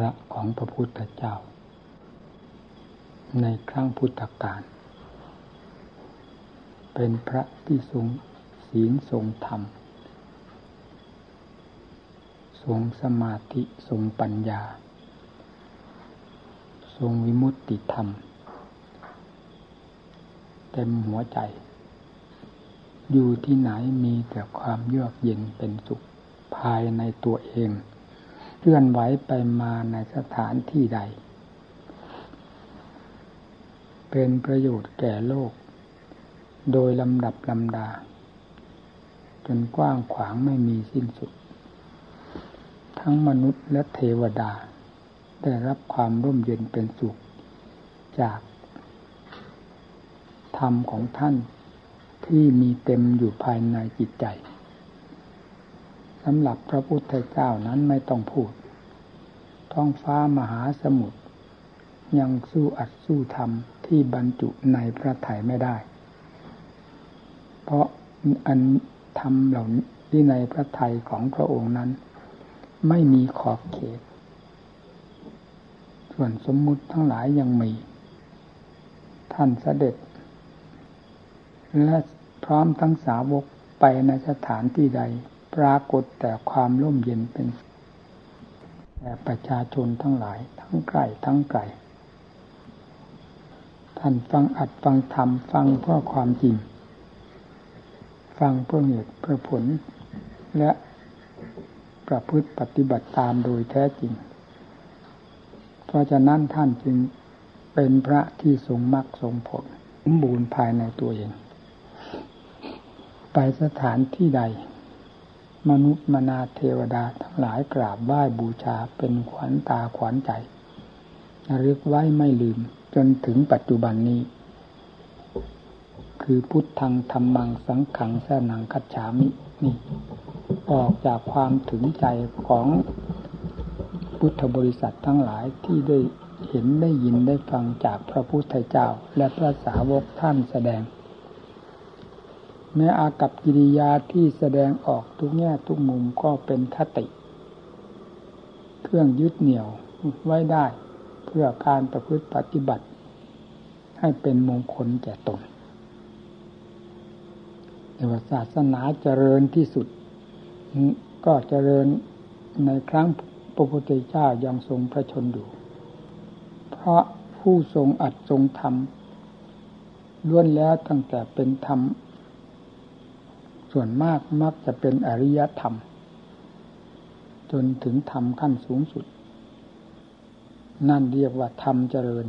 ระของพระพุทธเจ้า ในครั้งพุทธกาลเป็นพระที่ทรงศีลทรงธรรม ทรงสมาธิทรงปัญญา ทรงวิมุตติธรรม เต็มหัวใจ อยู่ที่ไหนมีแต่ความเยือกเย็นเป็นสุขภายในตัวเอง เคลื่อนไหวไปมาในสถานที่ใด เป็นประโยชน์แก่โลก โดยลำดับลำดา จนกว้างขวางไม่มีสิ้นสุด ทั้งมนุษย์และเทวดา ได้รับความร่มเย็นเป็นสุข จากธรรมของท่านที่มีเต็มอยู่ภายในจิตใจ สำหรับพระพุทธเจ้านั้นไม่ต้องพูด ท้องฟ้ามหาสมุทรยังสู้อัดสู้ทำที่บรรจุในพระไถ่ไม่ได้ เพราะอันทำเหล่านี้ที่ในพระไถ่ของพระองค์นั้น ไม่มีขอบเขต ส่วนสมมุติทั้งหลายยังมี ท่านเสด็จ และพร้อมทั้งสาวกไปในสถานที่ใด ปรากฏแต่ความร่มเย็นเป็นแต่ประชาชนทั้งหลายทั้งไกล้ทั้งไกลท่านฟังอัดฟังธรรมฟังเพื่อความจริง ฟังเพื่อเหตุเพื่อผล และประพฤติปฏิบัติตามโดยแท้จริง เพราะฉะนั้นท่านจึงเป็นพระที่ทรงมรรคทรงผลสมบูรณ์ภายในตัวเอง ไปสถานที่ใด มนุษย์มนาเทวดาทั้งหลายกราบไหว้บูชาเป็นขวัญตาขวัญใจรึกไว้ไม่ลืมจนถึงปัจจุบันนี้ คือพุทธังธรรมังสังขังแสนังคัจฉามินี่ ออกจากความถึงใจของพุทธบริษัททั้งหลายที่ได้เห็นได้ยินได้ฟังจากพระพุทธเจ้าและพระสาวกท่านแสดง แม้อากับกิริยาที่แสดงออกทุกแง่ทุกมุมก็เป็นคติ เครื่องยึดเหนี่ยวไว้ได้เพื่อการประพฤติปฏิบัติ ให้เป็นมงคลแก่ตนแต่ว่าศาสนาเจริญที่สุด ก็เจริญในครั้งพระพุทธเจ้ายังทรงพระชนอยู่ เพราะผู้ทรงอัดทรงธรรมล้วนแล้วตั้งแต่เป็นธรรม ส่วนมากมักจะเป็นอริยธรรม จนถึงธรรมขั้นสูงสุด นั่นเรียกว่าธรรมเจริญ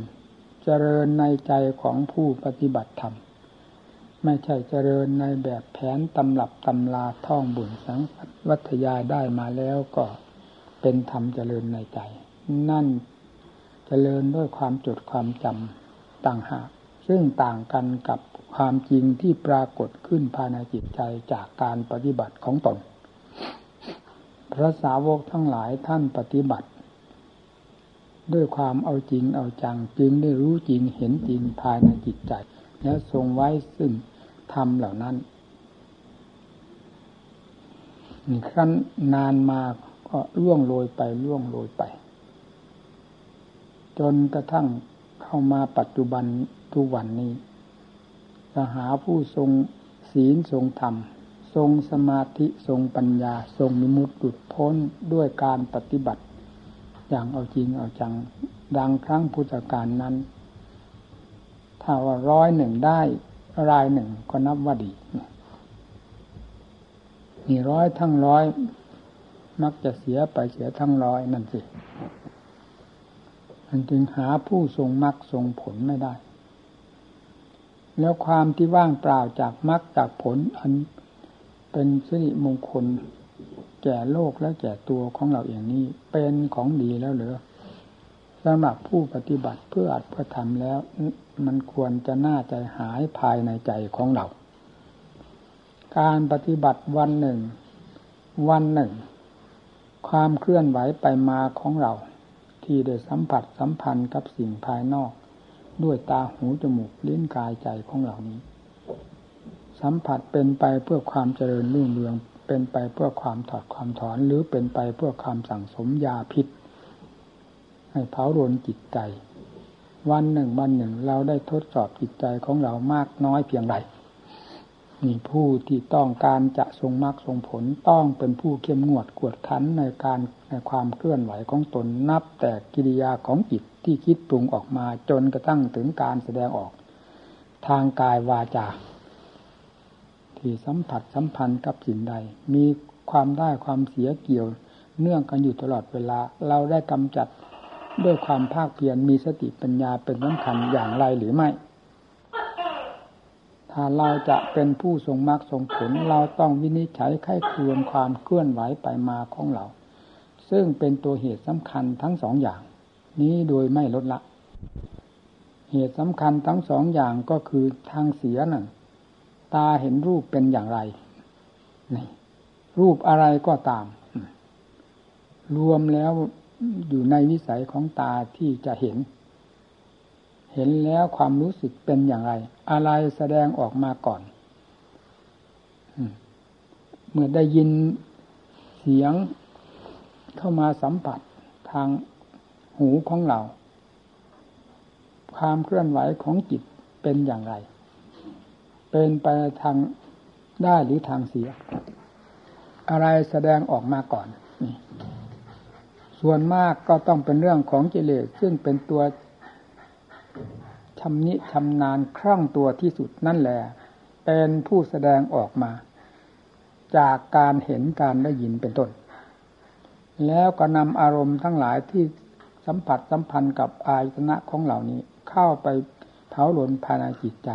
เจริญในใจของผู้ปฏิบัติธรรม ไม่ใช่เจริญในแบบแผนตำรับตำลาท่องบุญสังวัทยาได้มาแล้วก็เป็นธรรมเจริญในใจ นั่นเจริญด้วยความจดความจำต่างหาก ซึ่งต่างกันกับความจริงที่ปรากฏขึ้นภายในจิตใจจากการปฏิบัติของตน พระสาวกทั้งหลายท่านปฏิบัติ ด้วยความเอาจริงเอาจังจึงได้รู้จริงเห็นจริงภายในจิตใจ แล้วทรงไว้ซึ่งธรรมเหล่านั้นขั้นนานมาก็ล่วงโรยไปล่วงโรยไป จนกระทั่งเข้ามาปัจจุบัน ทุกวันนี้จะหาผู้ทรงศีลทรงธรรม ทรงสมาธิทรงปัญญา ทรงมิมุตติพ้นด้วยการปฏิบัติ อย่างเอาจริงเอาจังดังครั้งพุทธกาลนั้น ถ้าว่าร้อยหนึ่งได้รายหนึ่งก็นับว่าดีมีร้อยทั้งร้อย มักจะเสียไปเสียทั้งร้อยนั่นสิมันจึงหาผู้ทรงมรรคทรงผลไม่ได้ แล้วความที่ว่างเปล่าจากมรรคจากผลอันเป็นสิริมงคล แก่โลกและแก่ตัวของเราเองนี้ เป็นของดีแล้วเหรือสำหรับผู้ปฏิบัติเพื่ออัดเพื่อทำแล้ว มันควรจะน่าใจหายภายในใจของเรา การปฏิบัติวันหนึ่ง วันหนึ่ง ความเคลื่อนไหวไปมาของเรา ที่ได้สัมผัสสัมพันธ์กับสิ่งภายนอก ด้วยตาหูจมูกลิ้นกายใจของเหล่านี้ สัมผัสเป็นไปเพื่อความเจริญรุ่งเรืองเป็นไปเพื่อความถอดความถอนหรือเป็นไปเพื่อความสั่งสมยาพิษ ให้เผาโรนจิตใจ วันหนึ่งวันหนึ่งเราได้ทดสอบจิตใจของเรามากน้อยเพียงไร มีผู้ที่ต้องการจะทรงมรรคทรงผลต้องเป็นผู้เข้มงวดกวดขันในการในความเคลื่อนไหวของตนนับ แต่กิริยาของจิตที่คิดปรุงออกมาจนกระทั่งถึงการแสดงออก ทางกายวาจาที่สัมผัสสัมพันธ์กับสิ่งใด มีความได้ความเสียเกี่ยว เนื่องกันอยู่ตลอดเวลา เราได้กำจัดด้วยความภาคเพียรมีสติปัญญาเป็นสำคัญอย่างไรหรือไม่ ถ้าเราจะเป็นผู้ทรงมรรคทรงผล เราต้องวินิจฉัยไข้ควนความเคลื่อนไหวไปมาของเรา ซึ่งเป็นตัวเหตุสำคัญทั้งสองอย่าง นี้โดยไม่ลดละ เหตุสำคัญทั้งสองอย่างก็คือทางเสียนั่นตาเห็นรูปเป็นอย่างไรนี่รูปอะไรก็ตาม รวมแล้วอยู่ในวิสัยของตาที่จะเห็น เห็นแล้วความรู้สึกเป็นอย่างไร อะไรแสดงออกมาก่อนเมื่อได้ยินเสียงเข้ามาสัมผัสทางหูของเรา ความเคลื่อนไหวของจิตเป็นอย่างไร เป็นไปทางได้หรือทางเสีย อะไรแสดงออกมาก่อน ส่วนมากก็ต้องเป็นเรื่องของกิเลสซึ่งเป็นตัว ชำนิชำนาญคล่องตัวที่สุดนั่นแหละเป็นผู้แสดงออกมา จากการเห็นการได้ยินเป็นต้น แล้วก็นำอารมณ์ทั้งหลายที่สัมผัสสัมพันธ์กับอายตนะของเหล่านี้เข้าไปเผาหลนภายในจิตใจ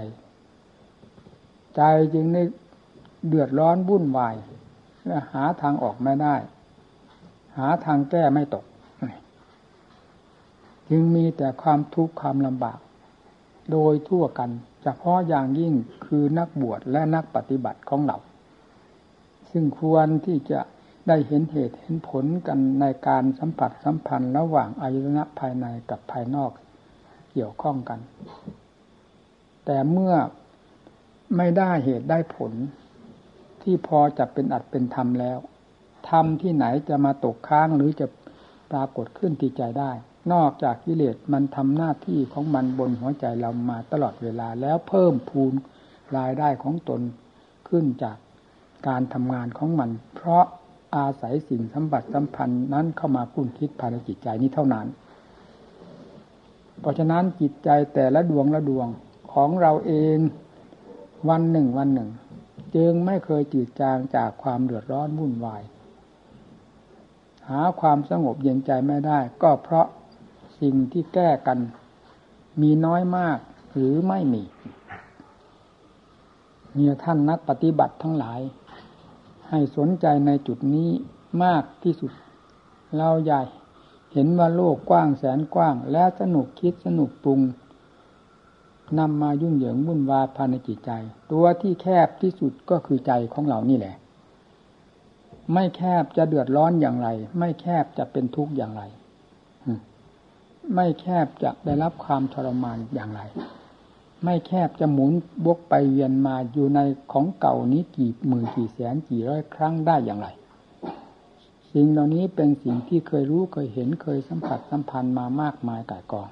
ใจจึงได้เดือดร้อนวุ่นวายและหาทางออกไม่ได้ หาทางแก้ไม่ตก จึงมีแต่ความทุกข์ความลำบาก โดยทั่วกันเฉพาะอย่างยิ่งคือนักบวชและนักปฏิบัติของเรา ซึ่งควรที่จะได้เห็นเหตุเห็นผลกันในการสัมผัสสัมพันธ์ระหว่างอายตนะภายในกับภายนอกเกี่ยวข้องกัน แต่เมื่อไม่ได้เหตุได้ผล ที่พอจะเป็นอัดเป็นธรรมแล้วธรรมที่ไหนจะมาตกค้างหรือจะปรากฏขึ้นที่ใจได้ นอกจากกิเลสมันทำหน้าที่ของมันบนหัวใจเรามาตลอดเวลาแล้วเพิ่มพูนรายได้ของตนขึ้นจากการทำงานของมัน เพราะอาศัยสิ่งสัมบัติสัมพันธ์นั้นเข้ามาคุ้นคิดภายในจิตใจนี้เท่านั้น เพราะฉะนั้นจิตใจแต่ละดวงละดวงของเราเองวันหนึ่งวันหนึ่ง จึงไม่เคยจืดจางจากความเดือดร้อนวุ่นวาย หาความสงบเย็นใจไม่ได้ ก็เพราะ สิ่งที่แก้กัน มีน้อยมากหรือไม่มีเมียท่านนักปฏิบัติทั้งหลาย ให้สนใจในจุดนี้มากที่สุด เราใหญ่เห็นว่าโลกกว้างแสนกว้าง และสนุกคิดสนุกปรุงนำมายุ่งเหยิงวุ่นวายภายในจิตใจ ตัวที่แคบที่สุดก็คือใจของเรานี่แหละ ไม่แคบจะเดือดร้อนอย่างไร ไม่แคบจะเป็นทุกข์อย่างไร ไม่แคบจะได้รับความทรมานอย่างไร ไม่แคบจะหมุนบกไปเวียนมาอยู่ในของเก่านี้กี่หมื่นกี่แสนกี่ร้อยครั้งได้อย่างไร สิ่งเหล่านี้เป็นสิ่งที่เคยรู้เคยเห็นเคยสัมผัสสัมพันธ์มามากมายก่ายกอง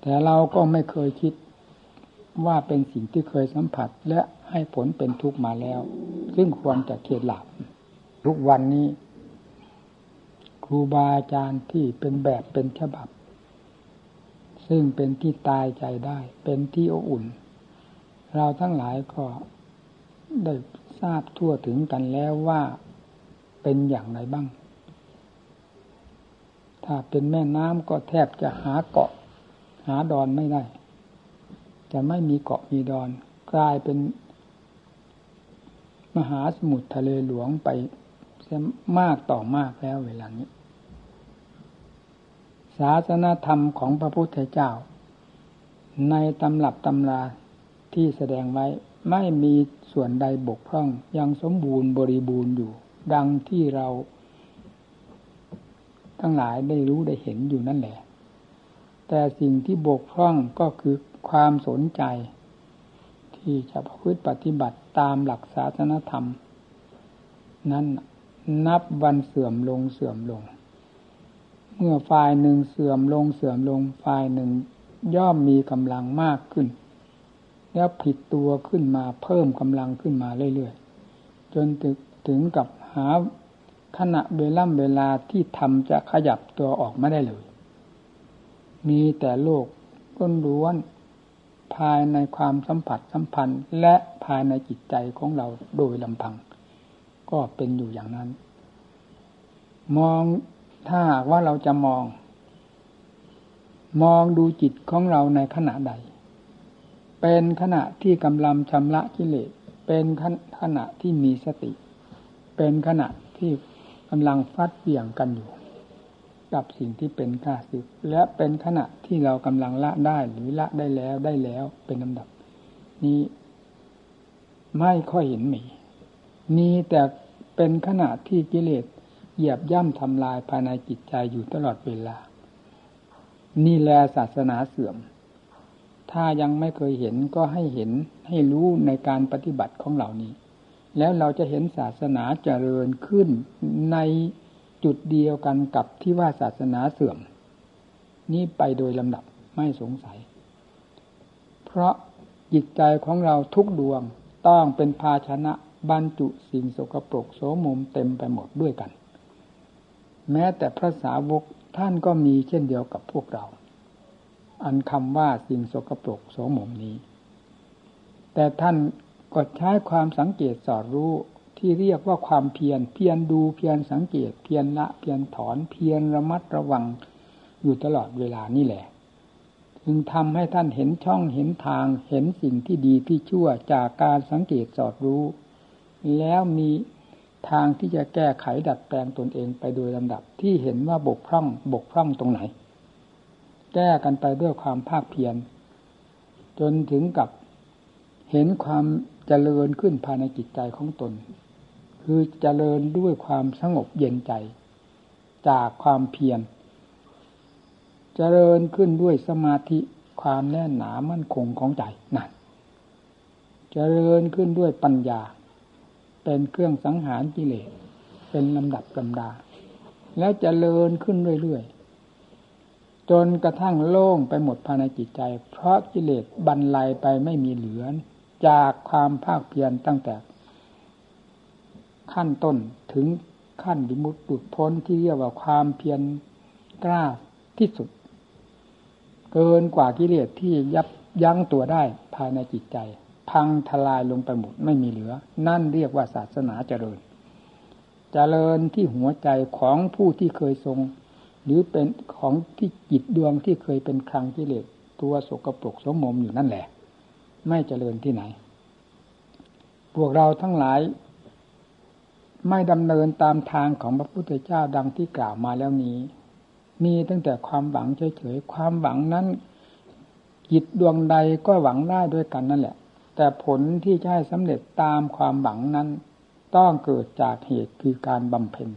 แต่เราก็ไม่เคยคิดว่าเป็นสิ่งที่เคยสัมผัสและให้ผลเป็นทุกข์มาแล้ว ซึ่งควรจะเขียดหลับทุกวันนี้ รูบาอาจารย์ที่เป็นแบบเป็นฉบับ ซึ่งเป็นที่ตายใจได้ เป็นที่อบอุ่น เราทั้งหลายก็ได้ทราบทั่วถึงกันแล้วว่าเป็นอย่างไรบ้าง ถ้าเป็นแม่น้ำก็แทบจะหาเกาะ หาดอนไม่ได้ จะไม่มีเกาะมีดอนกลายเป็นมหาสมุทรทะเลหลวงไปมากต่อมากแล้วเวลานี้ ศาสนาธรรมของพระพุทธเจ้า ในตำรับตำราที่แสดงไว้ไม่มีส่วนใดบกพร่องยังสมบูรณ์บริบูรณ์อยู่ ดังที่เรา ทั้งหลายได้รู้ได้เห็นอยู่นั่นแหละ แต่สิ่งที่บกพร่องก็คือความสนใจ ที่จะประพฤติปฏิบัติตามหลักศาสนธรรม นั้นนับวันเสื่อมลงเสื่อมลง เมื่อฝ่ายหนึ่งเสื่อมลงเสื่อมลงฝ่ายหนึ่งย่อมมีกำลังมากขึ้น แล้วผิดตัวขึ้นมาเพิ่มกำลังขึ้นมาเรื่อยๆจนถึงกับหาขณะเวล่ำเวลาที่ทำจะขยับตัวออกไม่ได้เลย มีแต่โลกก้นล้วนภายในความสัมผัสสัมพันธ์ และภายในจิตใจของเราโดยลำพัง ก็เป็นอยู่อย่างนั้น มอง ถ้าหากว่าเราจะมอง มองดูจิตของเราในขณะใด เป็นขณะที่กำลังชำระกิเลสเป็นขณะที่มีสติ เป็นขณะที่กำลังฟัดเบี่ยงกันอยู่ กับสิ่งที่เป็นข้าศึกและเป็นขณะที่เรากำลังละได้หรือละได้แล้วได้แล้วเป็นลำดับ นี้ไม่ค่อยเห็นมีมีแต่เป็นขณะที่กิเลส เหยียบย่ำทำลายภายในจิตใจอยู่ตลอดเวลา นี่แลศาสนาเสื่อม ถ้ายังไม่เคยเห็นก็ให้เห็นให้รู้ในการปฏิบัติของเหล่านี้ แล้วเราจะเห็นศาสนาเจริญขึ้นในจุดเดียวกันกับที่ว่าศาสนาเสื่อม นี้ไปโดยลำดับไม่สงสัย เพราะจิตใจของเราทุกดวงต้องเป็นภาชนะบรรจุสิ่งสกปรกโสมมเต็มไปหมดด้วยกัน แม้แต่พระสาวกท่านก็มีเช่นเดียวกับพวกเรา อันคำว่าสิ่งสกปรกโสมมนี้ แต่ท่านก็ใช้ความสังเกตสอดรู้ที่เรียกว่าความเพียรเพียรดูเพียรสังเกตเพียรละเพียรถอนเพียรระมัดระวังอยู่ตลอดเวลานี่แหละ จึงทำให้ท่านเห็นช่องเห็นทางเห็นสิ่งที่ดีที่ชั่วจากการสังเกตสอดรู้ แล้วมี ทางที่จะแก้ไขดัดแปลงตนเองไปโดยลำดับที่เห็นว่าบกพร่องบกพร่องตรงไหน แก้กันไปด้วยความภาคเพียรจนถึงกับเห็นความเจริญขึ้นภายในจิตใจของตน คือเจริญด้วยความสงบเย็นใจ จากความเพียรเจริญขึ้นด้วยสมาธิความแน่นหนามั่นคงของใจนั่นเจริญขึ้นด้วยปัญญา เป็นเครื่องสังหารกิเลสเป็นลำดับลำดา แล้วจเจริญขึ้นเรื่อยๆ จนกระทั่งโล่งไปหมดภายในจิตใจ เพราะกิเลสบรรลัยไปไม่มีเหลือจากความภาคเพียรตั้งแต่ ขั้นต้นถึงขั้นดิมุตตุดพ้นที่เรียกว่าความเพียรกล้าที่สุด เกินกว่ากิเลสที่ยับยั้งตัวได้ภายในจิตใจ พังทลายลงไปหมดไม่มีเหลือ นั่นเรียกว่าศาสนาเจริญ เจริญที่หัวใจของผู้ที่เคยทรง หรือเป็นของที่จิตดวงที่เคยเป็นครังกิเลสตัวสกปรกสมมอยู่นั่นแหละ ไม่เจริญที่ไหน พวกเราทั้งหลาย ไม่ดำเนินตามทางของพระพุทธเจ้าดังที่กล่าวมาแล้วนี้ มีตั้งแต่ความหวังเฉยๆความหวังนั้นจิตดวงใดก็หวังได้ด้วยกันนั่นแหละ แต่ผลที่จะให้สำเร็จตามความหวังนั้น ต้องเกิดจากเหตุคือการบำเพ็ญ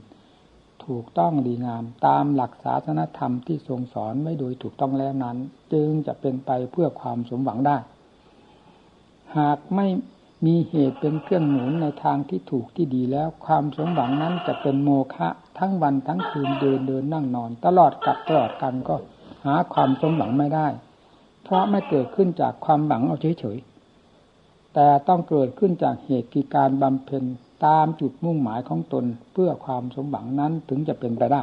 ถูกต้องดีงามตามหลักศาสนธรรมที่ทรงสอนไว้โดยถูกต้องแล้วนั้น จึงจะเป็นไปเพื่อความสมหวังได้ หากไม่มีเหตุเป็นเครื่องหนุนในทางที่ถูกที่ดีแล้วความสมหวังนั้นจะเป็นโมฆะทั้งวันทั้งคืนเดินเดินนั่งนอน ตลอดกับตลอดกันก็หาความสมหวังไม่ได้ เพราะไม่เกิดขึ้นจากความหวังเอาเฉยๆ แต่ต้องเกิดขึ้นจากเหตุกีการบำเพ็ญตามจุดมุ่งหมายของตนเพื่อความสมหวังนั้นถึงจะเป็นไปได้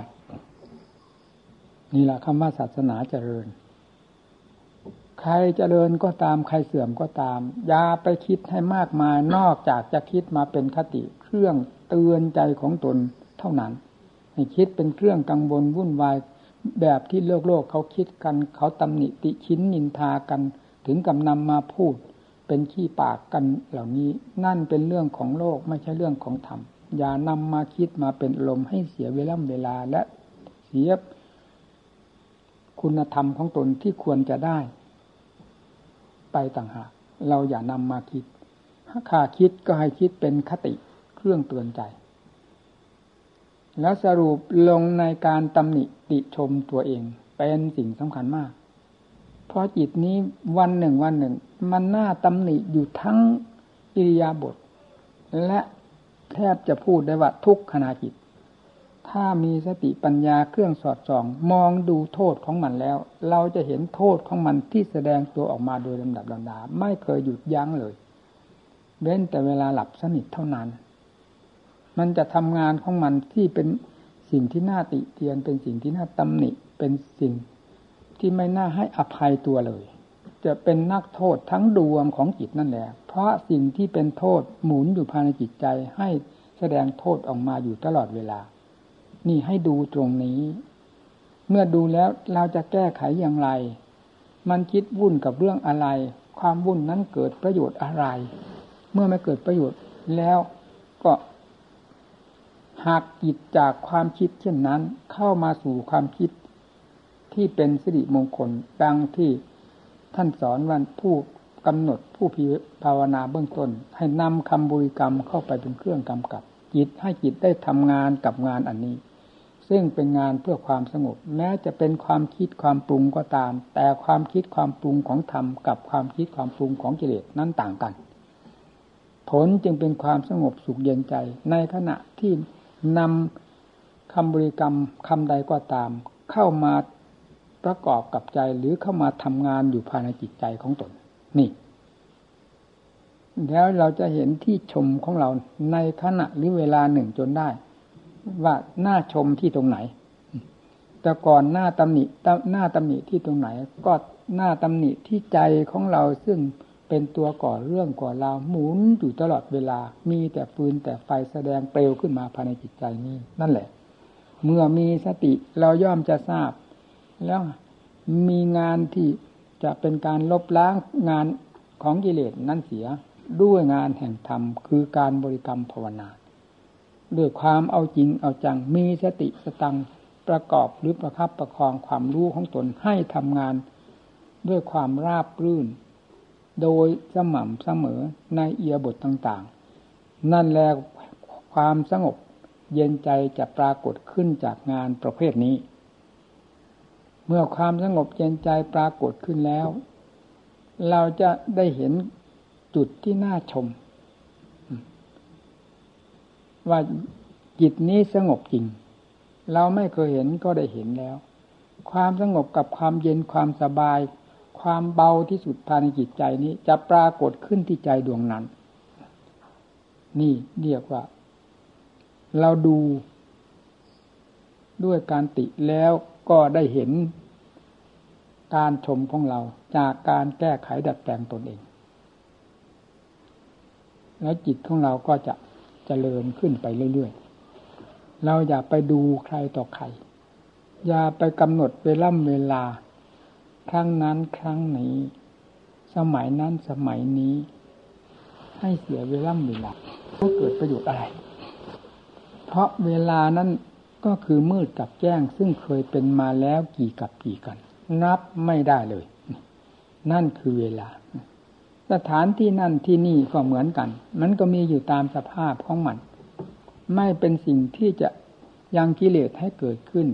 นี่แหละคำว่าศาสนาเจริญ ใครเจริญก็ตามใครเสื่อมก็ตาม อย่าไปคิดให้มากมายนอกจากจะคิดมาเป็นคติเครื่องเตือนใจของตนเท่านั้น ให้คิดเป็นเครื่องกังวลวุ่นวายแบบที่โลกโลกเขาคิดกัน เขาตำหนิติชิ้นนินทากัน ถึงกับนำมาพูด เป็นขี้ปากกันเหล่านี้ นั่นเป็นเรื่องของโลกไม่ใช่เรื่องของธรรม อย่านำมาคิดมาเป็นลมให้เสียเวลาเวลาและเสียคุณธรรมของตนที่ควรจะได้ ไปต่างหาก เราอย่านำมาคิด ถ้าขาคิดก็ให้คิดเป็นคติเครื่องเตือนใจ แล้วสรุปลงในการตำหนิติชมตัวเอง เป็นสิ่งสำคัญมาก เพราะจิตนี้วันหนึ่งวันหนึ่ง มันน่าตำหนิอยู่ทั้งอิริยาบถและแทบจะพูดได้ว่าทุกขณะจิต ถ้ามีสติปัญญาเครื่องสอดส่อง มองดูโทษของมันแล้ว เราจะเห็นโทษของมันที่แสดงตัวออกมาโดยลำดับลำดาไม่เคยหยุดยั้งเลย เว้นแต่เวลาหลับสนิทเท่านั้น มันจะทำงานของมันที่เป็นสิ่งที่น่าติเตียนเป็นสิ่งที่น่าตำหนิเป็นสิ่ง ที่ไม่น่าให้อภัยตัวเลย จะเป็นนักโทษทั้งดวงของจิตนั่นแหละ เพราะสิ่งที่เป็นโทษหมุนอยู่ภายในจิตใจให้แสดงโทษออกมาอยู่ตลอดเวลา นี่ให้ดูตรงนี้ เมื่อดูแล้วเราจะแก้ไขอย่างไร มันคิดวุ่นกับเรื่องอะไร ความวุ่นนั้นเกิดประโยชน์อะไร เมื่อไม่เกิดประโยชน์แล้วก็หากจิตจากความคิดเช่นนั้นเข้ามาสู่ความคิด ที่เป็นสิริมงคลดังที่ท่านสอนวันผู้กำหนดผู้พิภาวนาเบื้องต้น ให้นำคำบุริกรรมเข้าไปเป็นเครื่องกำกับ จิตให้จิตได้ทำงานกับงานอันนี้ ซึ่งเป็นงานเพื่อความสงบ แม้จะเป็นความคิดความปรุงก็ตาม แต่ความคิดความปรุงของธรรมกับความคิดความปรุงของกิเลสนั้นต่างกัน ผลจึงเป็นความสงบสุขเย็นใจ ในขณะที่นำคำบริกรรมคำใดก็ตาม เข้ามา ประกอบกับใจหรือเข้ามาทำงานอยู่ภายในจิตใจของตน นี่ แล้วเราจะเห็นที่ชมของเราในขณะหรือเวลาหนึ่งจนได้ ว่าหน้าชมที่ตรงไหน แต่ก่อนหน้าตำหนิหน้าตำหนิที่ตรงไหน ก็หน้าตำหนิที่ใจของเราซึ่งเป็นตัวก่อเรื่องก่อราวหมุนอยู่ตลอดเวลา มีแต่ปืนแต่ไฟแสดงเปลวขึ้นมาภายในจิตใจนี้ นั่นแหละ เมื่อมีสติเราย่อมจะทราบ แล้วมีงานที่จะเป็นการลบล้างงานของกิเลสนั่นเสียด้วยงานแห่งธรรม คือการบริกรรมภาวนาด้วยความเอาจริงเอาจังมีสติสตังประกอบหรือประคับประคองความรู้ของตนให้ทำงาน ด้วยความราบรื่น โดยสม่ำเสมอในเอียบทต่างๆ นั่นแหละความสงบเย็นใจจะปรากฏขึ้นจากงานประเภทนี้ เมื่อความสงบเย็นใจปรากฏขึ้นแล้ว เราจะได้เห็นจุดที่น่าชม ว่าจิตนี้สงบจริง เราไม่เคยเห็นก็ได้เห็นแล้ว ความสงบกับความเย็นความสบาย ความเบาที่สุดภายในจิตใจนี้ จะปรากฏขึ้นที่ใจดวงนั้น นี่เรียกว่า เราดูด้วยการติแล้ว ก็ได้เห็นการชมของเราจากการแก้ไขดัดแปลงตนเอง แล้วจิตของเราก็จะจะเจริญขึ้นไปเรื่อยๆ เราอย่าไปดูใครต่อใคร อย่าไปกำหนดเวล่ำเวลา ครั้งนั้นครั้งนี้ สมัยนั้นสมัยนี้ ให้เสียเวลาเวลาก็เกิดประโยชน์อะไร เพราะเวลานั้น ก็คือมืดกับแจ้งซึ่งเคยเป็นมาแล้วกี่กับกี่กัน นับไม่ได้เลย นั่นคือเวลา สถานที่นั่นที่นี่ก็เหมือนกัน มันก็มีอยู่ตามสภาพของมัน ไม่เป็นสิ่งที่จะยังกิเลสให้เกิดขึ้น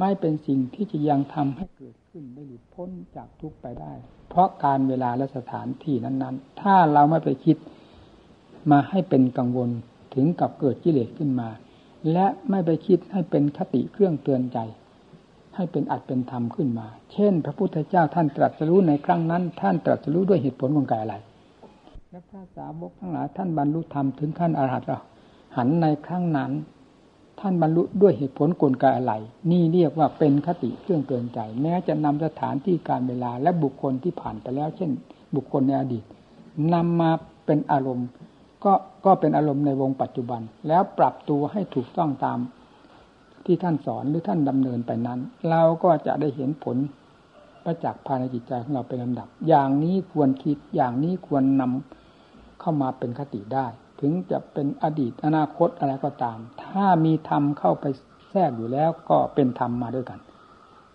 ไม่เป็นสิ่งที่จะยังทำให้เกิดขึ้นได้หลุดพ้นจากทุกไปได้ เพราะการเวลาและสถานที่นั้น ๆ ถ้าเราไม่ไปคิดมาให้เป็นกังวลถึงกับเกิดกิเลสขึ้นมา และไม่ไปคิดให้เป็นคติเครื่องเตือนใจ ให้เป็นอัดเป็นธรรมขึ้นมา เช่น พระพุทธเจ้าท่านตรัสรู้ในครั้งนั้น ท่านตรัสรู้ด้วยเหตุผลของกายอะไรและพระสาวกทั้งหลายท่านบรรลุธรรมถึงขั้นอรหัตหันในครั้งนั้น ท่านบรรลุด้วยเหตุผลกลไกอะไร นี่เรียกว่าเป็นคติเครื่องเตือนใจ แม้จะนำสถานที่การเวลาและบุคคลที่ผ่านไปแล้ว เช่น บุคคลในอดีตนำมาเป็นอารมณ์ ก็ก็เป็นอารมณ์ในวงปัจจุบัน แล้วปรับตัวให้ถูกต้องตามที่ท่านสอนหรือท่านดำเนินไปนั้น เราก็จะได้เห็นผลประจักษ์ภายในจิตใจของเราเป็นลำดับ อย่างนี้ควรคิดอย่างนี้ควรนำเข้ามาเป็นคติได้ ถึงจะเป็นอดีตอนาคตอะไรก็ตาม ถ้ามีธรรมเข้าไปแทรกอยู่แล้วก็เป็นธรรมมาด้วยกัน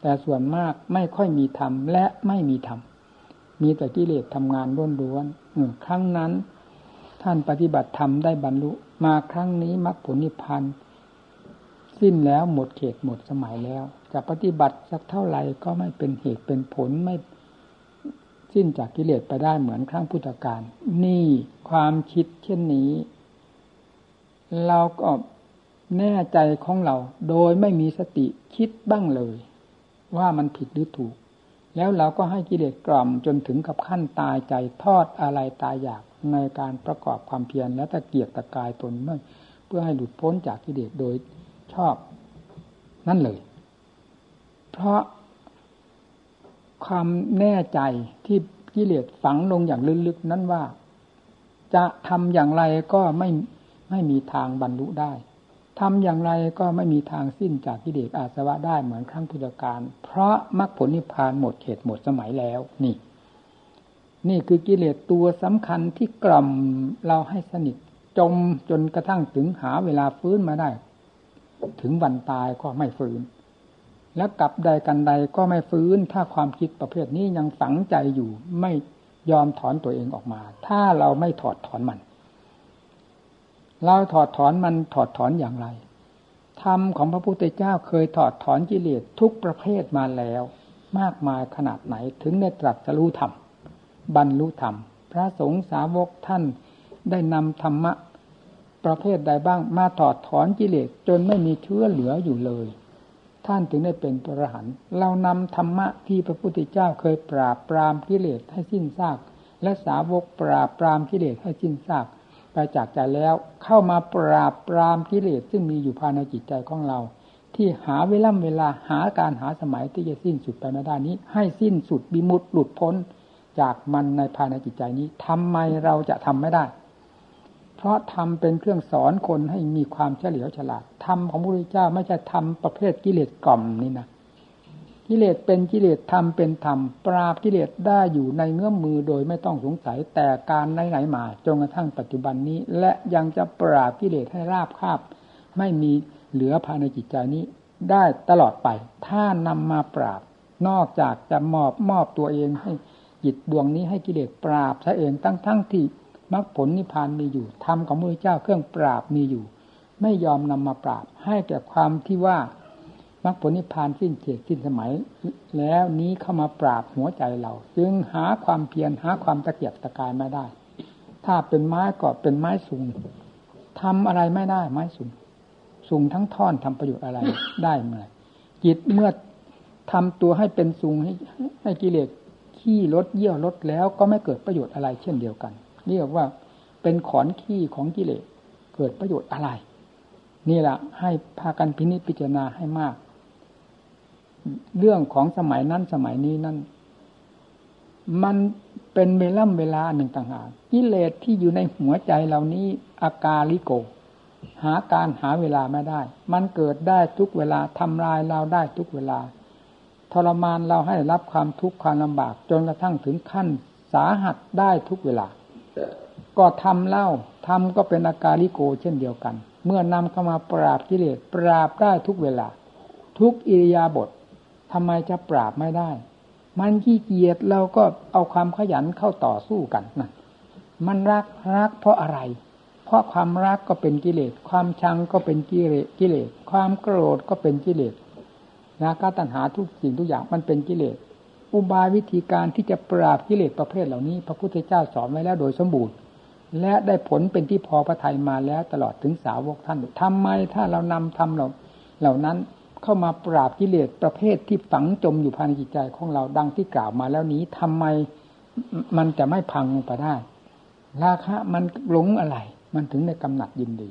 แต่ส่วนมากไม่ค่อยมีธรรมและไม่มีธรรมมีแต่กิเลสทำงานล้วนๆครั้งนั้น ท่านปฏิบัติธรรมได้บรรลุมาครั้งนี้มรรคผลนิพพานสิ้นแล้วหมดเขตหมดสมัยแล้ว จะปฏิบัติสักเท่าไหร่ก็ไม่เป็นเหตุเป็นผลไม่สิ้นจากกิเลสไปได้เหมือนครั้งพุทธกาลนี่ความคิดเช่นนี้ เราก็แน่ใจของเราโดยไม่มีสติคิดบ้างเลย ว่ามันผิดหรือถูก แล้วเราก็ให้กิเลสกล่อมจนถึงกับขั้นตายใจทอดอะไรตายอยาก ในการประกอบความเพียรและตะเกียกตะกายตนเพื่อให้หลุดพ้นจากกิเลสโดยชอบนั่นเลย เพราะความแน่ใจที่กิเลสฝังลงอย่างลึกๆนั้นว่า จะทำอย่างไรก็ไม่ไม่มีทางบรรลุได้ทำอย่างไรก็ไม่มีทางสิ้นจากกิเลสอาสวะได้เหมือนครั้งพุทธกาลเพราะมรรคผลนิพพานหมดเขตหมดสมัยแล้วนี่ นี่คือกิเลสตัวสำคัญที่กล่อมเราให้สนิท จมจนกระทั่งถึงหาเวลาฟื้นมาได้ ถึงวันตายก็ไม่ฟื้น แล้วกลับใดกันใดก็ไม่ฟื้น ถ้าความคิดประเภทนี้ยังฝังใจอยู่ไม่ยอมถอนตัวเองออกมา ถ้าเราไม่ถอดถอนมัน เราถอดถอนมันถอดถอนอย่างไรธรรมของพระพุทธเจ้าเคยถอดถอนกิเลสทุกประเภทมาแล้ว มากมายขนาดไหนถึงได้ตรัสรู้ธรรม บรรลุธรรม พระสงฆ์สาวกท่านได้นำธรรมะ ประเภทใดบ้างมาถอดถอนกิเลสจนไม่มีเชื้อเหลืออยู่เลย ท่านถึงได้เป็นตัวรหันเรานำธรรมะที่พระพุทธเจ้าเคยปราบปรามกิเลสให้สิ้นซาก และสาวกปราบปรามกิเลสให้สิ้นซากไปจากใจแล้วเข้ามาปราบปรามกิเลสซึ่งมีอยู่ภายในจิตใจของเรา ที่หาเวลาเวลาหาการหาสมัยที่จะสิ้นสุดไปไม่ได้นี้ ให้สิ้นสุดบิมุตหลุดพ้น จากมันในภายในจิตใจนี้ทำไมเราจะทำไม่ได้ เพราะทำเป็นเครื่องสอนคนให้มีความเฉลียวฉลาดธรรมของพระพุทธเจ้าไม่ใช่ทำประเภทกิเลสกล่อมนี่นะกิเลสเป็นกิเลสธรรมเป็นธรรม ปราบกิเลสได้อยู่ในเงื้อมมือโดยไม่ต้องสงสัยแต่การไหนๆมาจนกระทั่งปัจจุบันนี้ และยังจะปราบกิเลสให้ราบคาบ ไม่มีเหลือภายในจิตใจนี้ ได้ตลอดไป ถ้านำมาปราบนอกจากจะมอบมอบตัวเองให้ จิตดวงนี้ให้กิเลสปราบซะเองตั้งทั้งที่มรรคผลนิพพานมีอยู่ธรรมของพระเจ้าเครื่องปราบมีอยู่ ไม่ยอมนำมาปราบ ให้แก่ความที่ว่ามรรคผลนิพพานสิ้นเขตสิ้นสมัย แล้วนี้เข้ามาปราบหัวใจเรา จึงหาความเพียรหาความตะเกียบตะกายไม่ได้ ถ้าเป็นไม้ก็เป็นไม้สูงทำอะไรไม่ได้ไม้สูงสูงทั้งท่อนทำประโยชน์อะไรได้เมื่อจิตเมื่อทำตัวให้เป็นสูงให้ให้กิเลส ขี้ลดเยี่ยวลดแล้วก็ไม่เกิดประโยชน์อะไรเช่นเดียวกัน เรียกว่าเป็นขอนขี้ของกิเลสเกิดประโยชน์อะไร นี่แหละให้พากันพินิจพิจารณาให้มาก เรื่องของสมัยนั้นสมัยนี้นั่นมันเป็นเวล่ำเวลาหนึ่งต่างหากกิเลสที่อยู่ในหัวใจเหล่านี้อากาลิโก หาการหาเวลาไม่ได้ มันเกิดได้ทุกเวลาทำลายเราได้ทุกเวลา ทรมานเราให้รับความทุกข์ความลำบาก จนกระทั่งถึงขั้นสาหัสได้ทุกเวลา ก็ทำเล่าทำก็เป็นอาการลิโกเช่นเดียวกัน เมื่อนำเข้ามาปราบกิเลสปราบได้ทุกเวลา ทุกอิริยาบถทำไมจะปราบไม่ได้ มันขี้เกียจเราก็เอาความขยันเข้าต่อสู้กันนะมันรักรักเพราะอะไร เพราะความรักก็เป็นกิเลส ความชังก็เป็นกิเลสกิเลส ความโกรธก็เป็นกิเลส นะกาตัณหาทุกสิ่งทุกอย่างมันเป็นกิเลสอุบายวิธีการที่จะปราบกิเลสประเภทเหล่านี้ พระพุทธเจ้าสอนไว้แล้วโดยสมบูรณ์ และได้ผลเป็นที่พอพระทัยมาแล้วตลอดถึงสาวกท่านทำไมถ้าเรานำทำเหล่าเหล่านั้นเข้ามาปราบกิเลสประเภทที่ฝังจมอยู่ภายในจิตใจของเราดังที่กล่าวมาแล้วนี้ทำไมมันจะไม่พังไปได้ ราคะมันหลงอะไร มันถึงในกำหนัดยินดี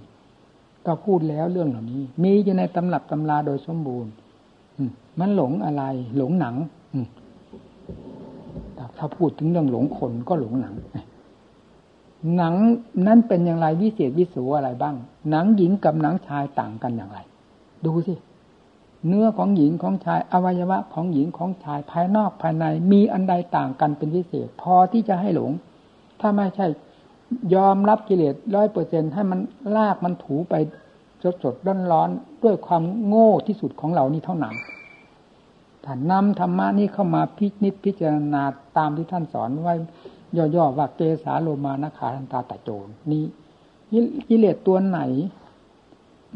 ก็พูดแล้วเรื่องเหล่านี้ มีอยู่ในตำรับตำราโดยสมบูรณ์ มันหลงอะไร หลงหนังถ้าพูดถึงเรื่องหลงคนก็หลงหนังหนังนั้นเป็นอย่างไรวิเศษวิสูอะไรบ้าง หนังหญิงกับหนังชายต่างกันอย่างไร ดูสิเนื้อของหญิงของชายอวัยวะของหญิงของชายภายนอกภายใน มีอันใดต่างกันเป็นพิเศษ พอที่จะให้หลง ถ้าไม่ใช่ยอมรับกิเลสร้อยเปอร์เซ็นให้มันลากมันถูไป สดสดร้อนร้อนด้วยความโง่ที่สุดของเรานี่เท่านั้นถ้านำธรรมะนี้เข้ามาพิจิตพิจารณาตามที่ท่านสอนไว้ย่อๆว่าเกสาโลมานาขาทันตาตะโจนนี้กิเลสตัวไหน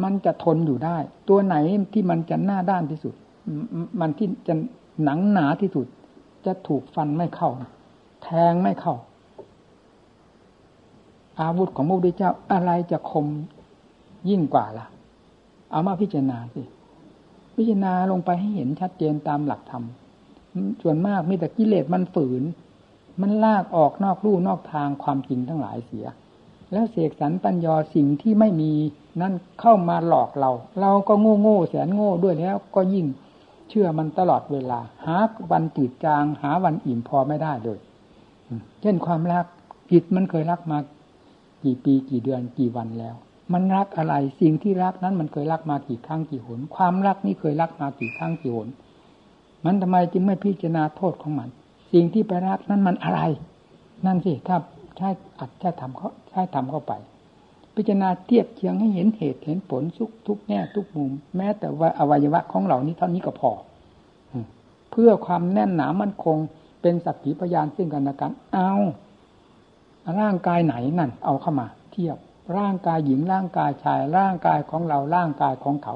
มันจะทนอยู่ได้ ตัวไหนที่มันจะหน้าด้านที่สุด มันที่จะหนังหนาที่สุด จะถูกฟันไม่เข้า แทงไม่เข้า อาวุธของพระพุทธเจ้าอะไรจะคม ยิ่งกว่าล่ะ เอามาพิจารณาสิพิจารณาลงไปให้เห็นชัดเจนตามหลักธรรมส่วนมากมีแต่กิเลสมันฝืน มันลากออกนอกลู่นอกทางความจริงทั้งหลายเสีย แล้วเสกสรรปัญญาสิ่งที่ไม่มีนั่นเข้ามาหลอกเรา เราก็โง่โง่แสนโง่ด้วยแล้วก็ยิ่งเชื่อมันตลอดเวลา หาวันจืดจาง หาวันอิ่มพอไม่ได้เลย เช่นความรักจิตมันเคยรักมากี่ปีกี่เดือนกี่วันแล้ว มันรักอะไร สิ่งที่รักนั้นมันเคยรักมากี่ครั้งกี่หน ความรักนี่เคยรักมากี่ครั้งกี่หน มันทำไมจึงไม่พิจารณาโทษของมัน สิ่งที่ไปรักนั้นมันอะไร นั่นสิถ้าใช้อัดใช้ทำเขาใช้ทำเข้าไป พิจารณาเทียบเคียงให้เห็นเหตุเห็นผลทุกทุกแง่ทุกมุม แม้แต่ว่าอวัยวะของเหล่านี้เท่านี้ก็พอเพื่อความแน่นหนามั่นคงเป็นสักขีพยานซึ่งกันและกัน เอาร่างกายไหนนั่น เอาเข้ามา เทียบ ร่างกายหญิงร่างกายชาย ร่างกายของเราร่างกายของเขา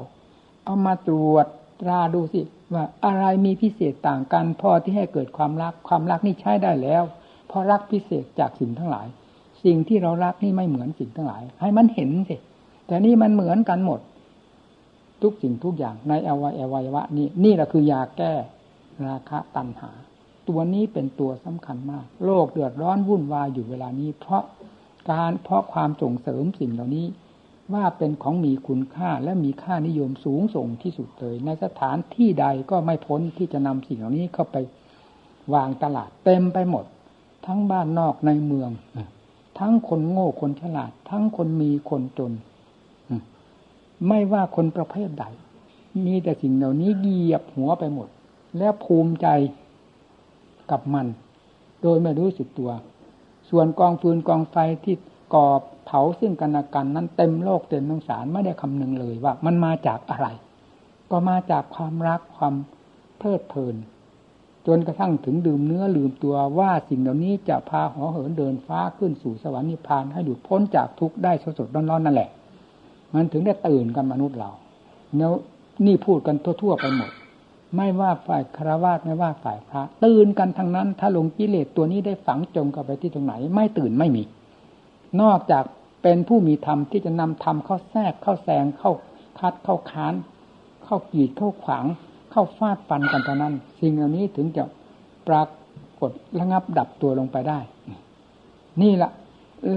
เอามาตรวจตราดูสิว่าอะไรมีพิเศษต่างกัน พอที่ให้เกิดความรักความรักนี่ใช้ได้แล้ว เพราะรักพิเศษจากสิ่งทั้งหลาย สิ่งที่เรารักนี่ไม่เหมือนสิ่งทั้งหลาย ให้มันเห็นสิแต่นี่มันเหมือนกันหมด ทุกสิ่งทุกอย่างในอวัยวะนี่นี่แหละคือยาแก้ราคะตัณหา ตัวนี้เป็นตัวสำคัญมาก โลกเดือดร้อนวุ่นวายอยู่เวลานี้ เพราะ การเพราะความส่งเสริมสิ่งเหล่านี้ ว่าเป็นของมีคุณค่าและมีค่านิยมสูงส่งที่สุดเลย ในสถานที่ใดก็ไม่พ้นที่จะนำสิ่งเหล่านี้เข้าไปวางตลาดเต็มไปหมด ทั้งบ้านนอกในเมือง ทั้งคนโง่คนฉลาด ทั้งคนมีคนจน ไม่ว่าคนประเภทใด มีแต่สิ่งเหล่านี้เหยียบหัวไปหมด และภูมิใจกับมัน โดยไม่รู้สึกตัว ส่วนกองฟืนกองไฟที่ก่อเผาซึ่งกันและกันนั้นเต็มโลกเต็มสงสารไม่ได้คำนึงเลยว่า มันมาจากอะไร ก็มาจากความรักความเพลิดเพลิน จนกระทั่งถึงดื่มเนื้อลืมตัวว่าสิ่งเหล่านี้จะพาหัวเหินเดินฟ้าขึ้นสู่สวรรค์นิพพานให้หลุดพ้นจากทุกข์ได้สดสดร้อนๆนั่นแหละ มันถึงได้ตื่นกันมนุษย์เราแล้วนี่พูดกันทั่วๆไปหมด ไม่ว่าฝ่ายคารวะไม่ว่าฝ่ายพระตื่นกันทั้งนั้น ถ้าลงกิเลสตัวนี้ได้ฝังจมเข้าไปที่ตรงไหน ไม่ตื่นไม่มี นอกจากเป็นผู้มีธรรมที่จะนำธรรมเข้าแทรกเข้าแซงเข้าคัดเข้าค้าน เข้ากีดเข้าขวาง เข้าฟาดฟันกันเท่านั้น สิ่งเหล่านี้ถึงจะปรากฏระงับดับตัวลงไปได้ นี่แหละ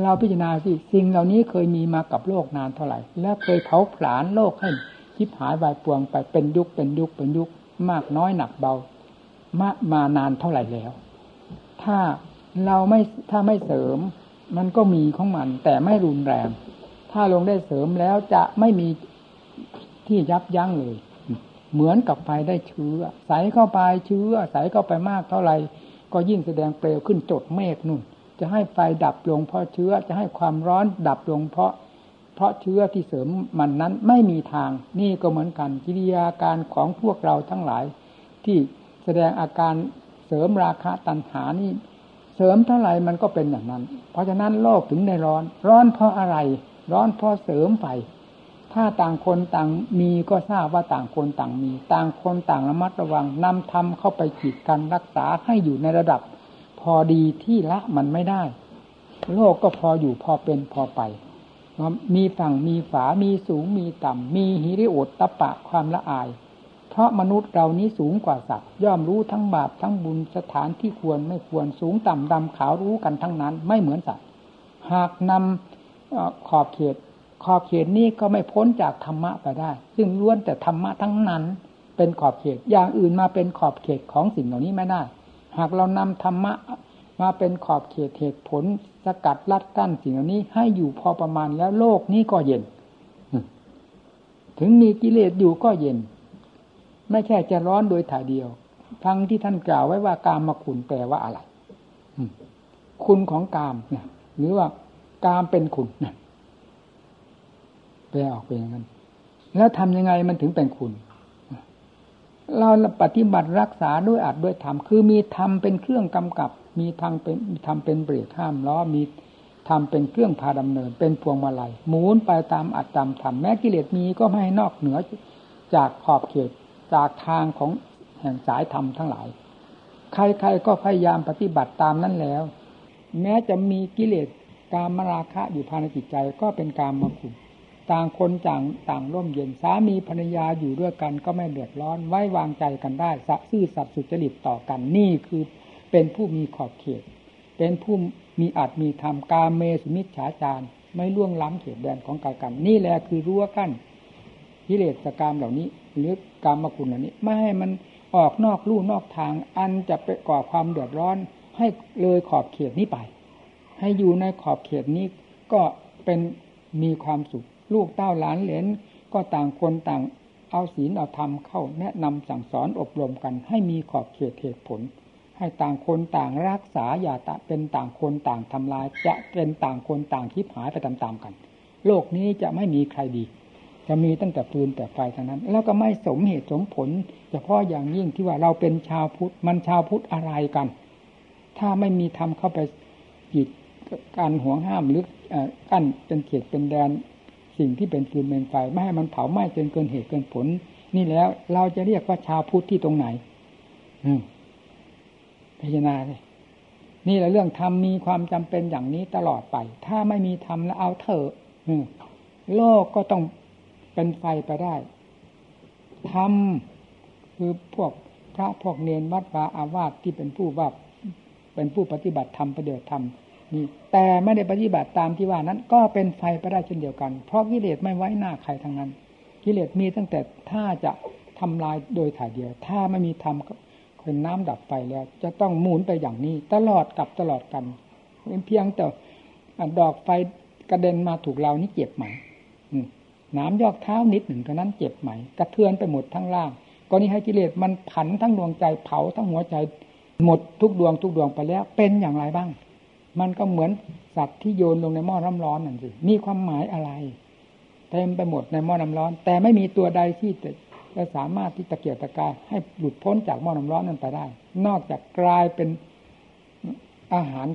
เราพิจารณาสิสิ่งเหล่านี้เคยมีมากับโลกนานเท่าไหร่ และเคยเผาผลาญโลกให้คิบหายวายปวงไปเป็นยุคเป็นยุคเป็นยุค มากน้อยหนักเบามามานานเท่าไหร่แล้ว ถ้าเราไม่ถ้าไม่เสริม มันก็มีของมัน แต่ไม่รุนแรง ถ้าลงได้เสริมแล้วจะไม่มีที่ยับยั้งเลย เหมือนกับไฟได้เชื้อ ใสเข้าไปเชื้อ ใสเข้าไปมากเท่าไหร่ก็ยิ่งแสดงเปลวขึ้นจดเมฆนุ่น จะให้ไฟดับลงเพราะเชื้อ จะให้ความร้อนดับลงเพราะ ราะเชื้อที่เสริมมันนั้นไม่มีทาง นี่ก็เหมือนกันกิริยาการของพวกเราทั้งหลาย ที่แสดงอาการเสริมราคะตัณหานี่ เสริมเท่าไหร่มันก็เป็นอย่างนั้น เพราะฉะนั้นโลกถึงในร้อน ร้อนเพราะอะไร ร้อนเพราะเสริมไฟถ้าต่างคนต่างมีก็ทราบว่าต่างคนต่างมี ต่างคนต่างระมัดระวังนำธรรมเข้าไปขีดกันรักษาให้อยู่ในระดับ พอดีที่ละมันไม่ได้ โลกก็พออยู่พอเป็นพอไป มีฝั่งมีฝา มีสูง มีต่ำ มีหิริโอตตะปะความละอาย เพราะมนุษย์เรานี้สูงกว่าสัตว์ ย่อมรู้ทั้งบาปทั้งบุญสถานที่ควรไม่ควรสูงต่ำดำขาวรู้กันทั้งนั้น ไม่เหมือนสัตว์ หากนำขอบเขต ขอบเขตนี้ก็ไม่พ้นจากธรรมะไปได้ ซึ่งล้วนแต่ธรรมะทั้งนั้น เป็นขอบเขต อย่างอื่นมาเป็นขอบเขตของสิ่งเหล่านี้ไม่ได้ หากเรานำธรรมะมาเป็นขอบเขตเหตุผล สกัดลัดกั้นสิ่งเหล่านี้ ให้อยู่พอประมาณแล้วโลกนี้ก็เย็น ถึงมีกิเลสอยู่ก็เย็น ไม่ใช่จะร้อนโดยถ่ายเดียว ทั้งที่ท่านกล่าวไว้ว่ากามมาคุณแปลว่าอะไรคุณของกามเนี่ยหรือว่ากามเป็นคุณเนี่ยแปลออกเป็นอย่างนั้น แล้วทำยังไงมันถึงเป็นคุณ เราปฏิบัติรักษาด้วยอัดด้วยธรรมคือมีธรรมเป็นเครื่องกำกับ มีทางเป็นทำเป็นเบรกห้ามล้อมีทำเป็นเครื่องพาดำเนิน เป็นพวงมาลัยหมุนไปตามอัตตามธรรมแม้กิเลสมีก็ไม่ให้นอกเหนือจากขอบเขตจากทางของแห่งสายธรรมทั้งหลาย ใครๆก็พยายามปฏิบัติตามนั้นแล้ว แม้จะมีกิเลสการมราคะอยู่ภายในจิตใจก็เป็นการมาคุณ ต่างคนต่างต่างร่มเย็นสามีภรรยาอยู่ด้วยกันก็ไม่เดือดร้อนไว้วางใจกันได้สะซื่อสัตย์สุจริตต่อกันนี่คือเป็นผู้มีขอบเขต เป็นผู้มีอาจมีธรรมกาเมสุมิจฉาจารไม่ล่วงล้ำเขตแดนของกายกัน นี่แหละคือรั้วกั้นกิเลสกรรมเหล่านี้ หรือกรรมคุณเหล่านี้ ไม่ให้มันออกนอกลู่นอกทาง อันจะไปก่อความเดือดร้อน ให้เลยขอบเขตนี้ไป ให้อยู่ในขอบเขตนี้ก็เป็นมีความสุข ลูกเต้าหลานเหลนก็ต่างคนต่างเอาศีลเอาธรรมเข้าแนะนำสั่งสอนอบรมกัน ให้มีขอบเขตเหตุผล ให้ต่างคนต่างรักษาอย่าตะเป็นต่างคนต่างทำลาย จะเป็นต่างคนต่างคิดหายไปตามๆกัน โลกนี้จะไม่มีใครดี จะมีตั้งแต่ปืนแต่ไฟเท่านั้น แล้วก็ไม่สมเหตุสมผล เฉพาะอย่างยิ่งที่ว่าเราเป็นชาวพุทธมันชาวพุทธอะไรกัน ถ้าไม่มีธรรมเข้าไปจิตการห่วงห้ามหรือกั้นเป็นเขตเป็นแดน สิ่งที่เป็นฟืนเป็นไฟไม่ให้มันเผาไหม้จนเกินเหตุเกินผล นี่แล้ว เราจะเรียกว่าชาวพุทธที่ตรงไหน อืมพิจารณาเลยนี่แหละเรื่องธรรมมีความจำเป็นอย่างนี้ตลอดไป ถ้าไม่มีธรรมแล้วเอาเถอะโลกก็ต้องเป็นไฟไปได้ธรรมคือพวกพระพวกเนนวัดวาอาวาสที่เป็นผู้ว่าเป็นผู้ปฏิบัติธรรมประเดิดธรรม แต่ไม่ได้ปฏิบัติตามที่ว่านั้น ก็เป็นไฟไปได้เช่นเดียวกัน เพราะกิเลสไม่ไว้หน้าใครทั้งนั้น กิเลสมีตั้งแต่ถ้าจะทำลายโดยถ่ายเดียว ถ้าไม่มีธรรมเป็นน้ำดับไฟแล้ว จะต้องหมุนไปอย่างนี้ ตลอดกับตลอดกันเป็นเพียงแต่ดอกไฟกระเด็นมาถูกเรานี่เจ็บไหมน้ำยอกเท้านิดหนึ่งเท่านั้นเจ็บไหม กระเทือนไปหมดทั้งล่างก็นี้ให้กิเลสมันผันทั้งดวงใจเผาทั้งหัวใจหมดทุกดวงทุกดวงไปแล้ว เป็นอย่างไรบ้าง มันก็เหมือนสัตว์ที่โยนลงในหม้อน้ำร้อนนั่นสิมีความหมายอะไรเต็มไปหมดในหม้อน้ำร้อน แต่ไม่มีตัวใดที่จะสามารถที่ตะเกียบตะกายให้หลุดพ้นจากหม้อน้ำร้อนนั้นไปได้ นอกจากกลายเป็นอาหาร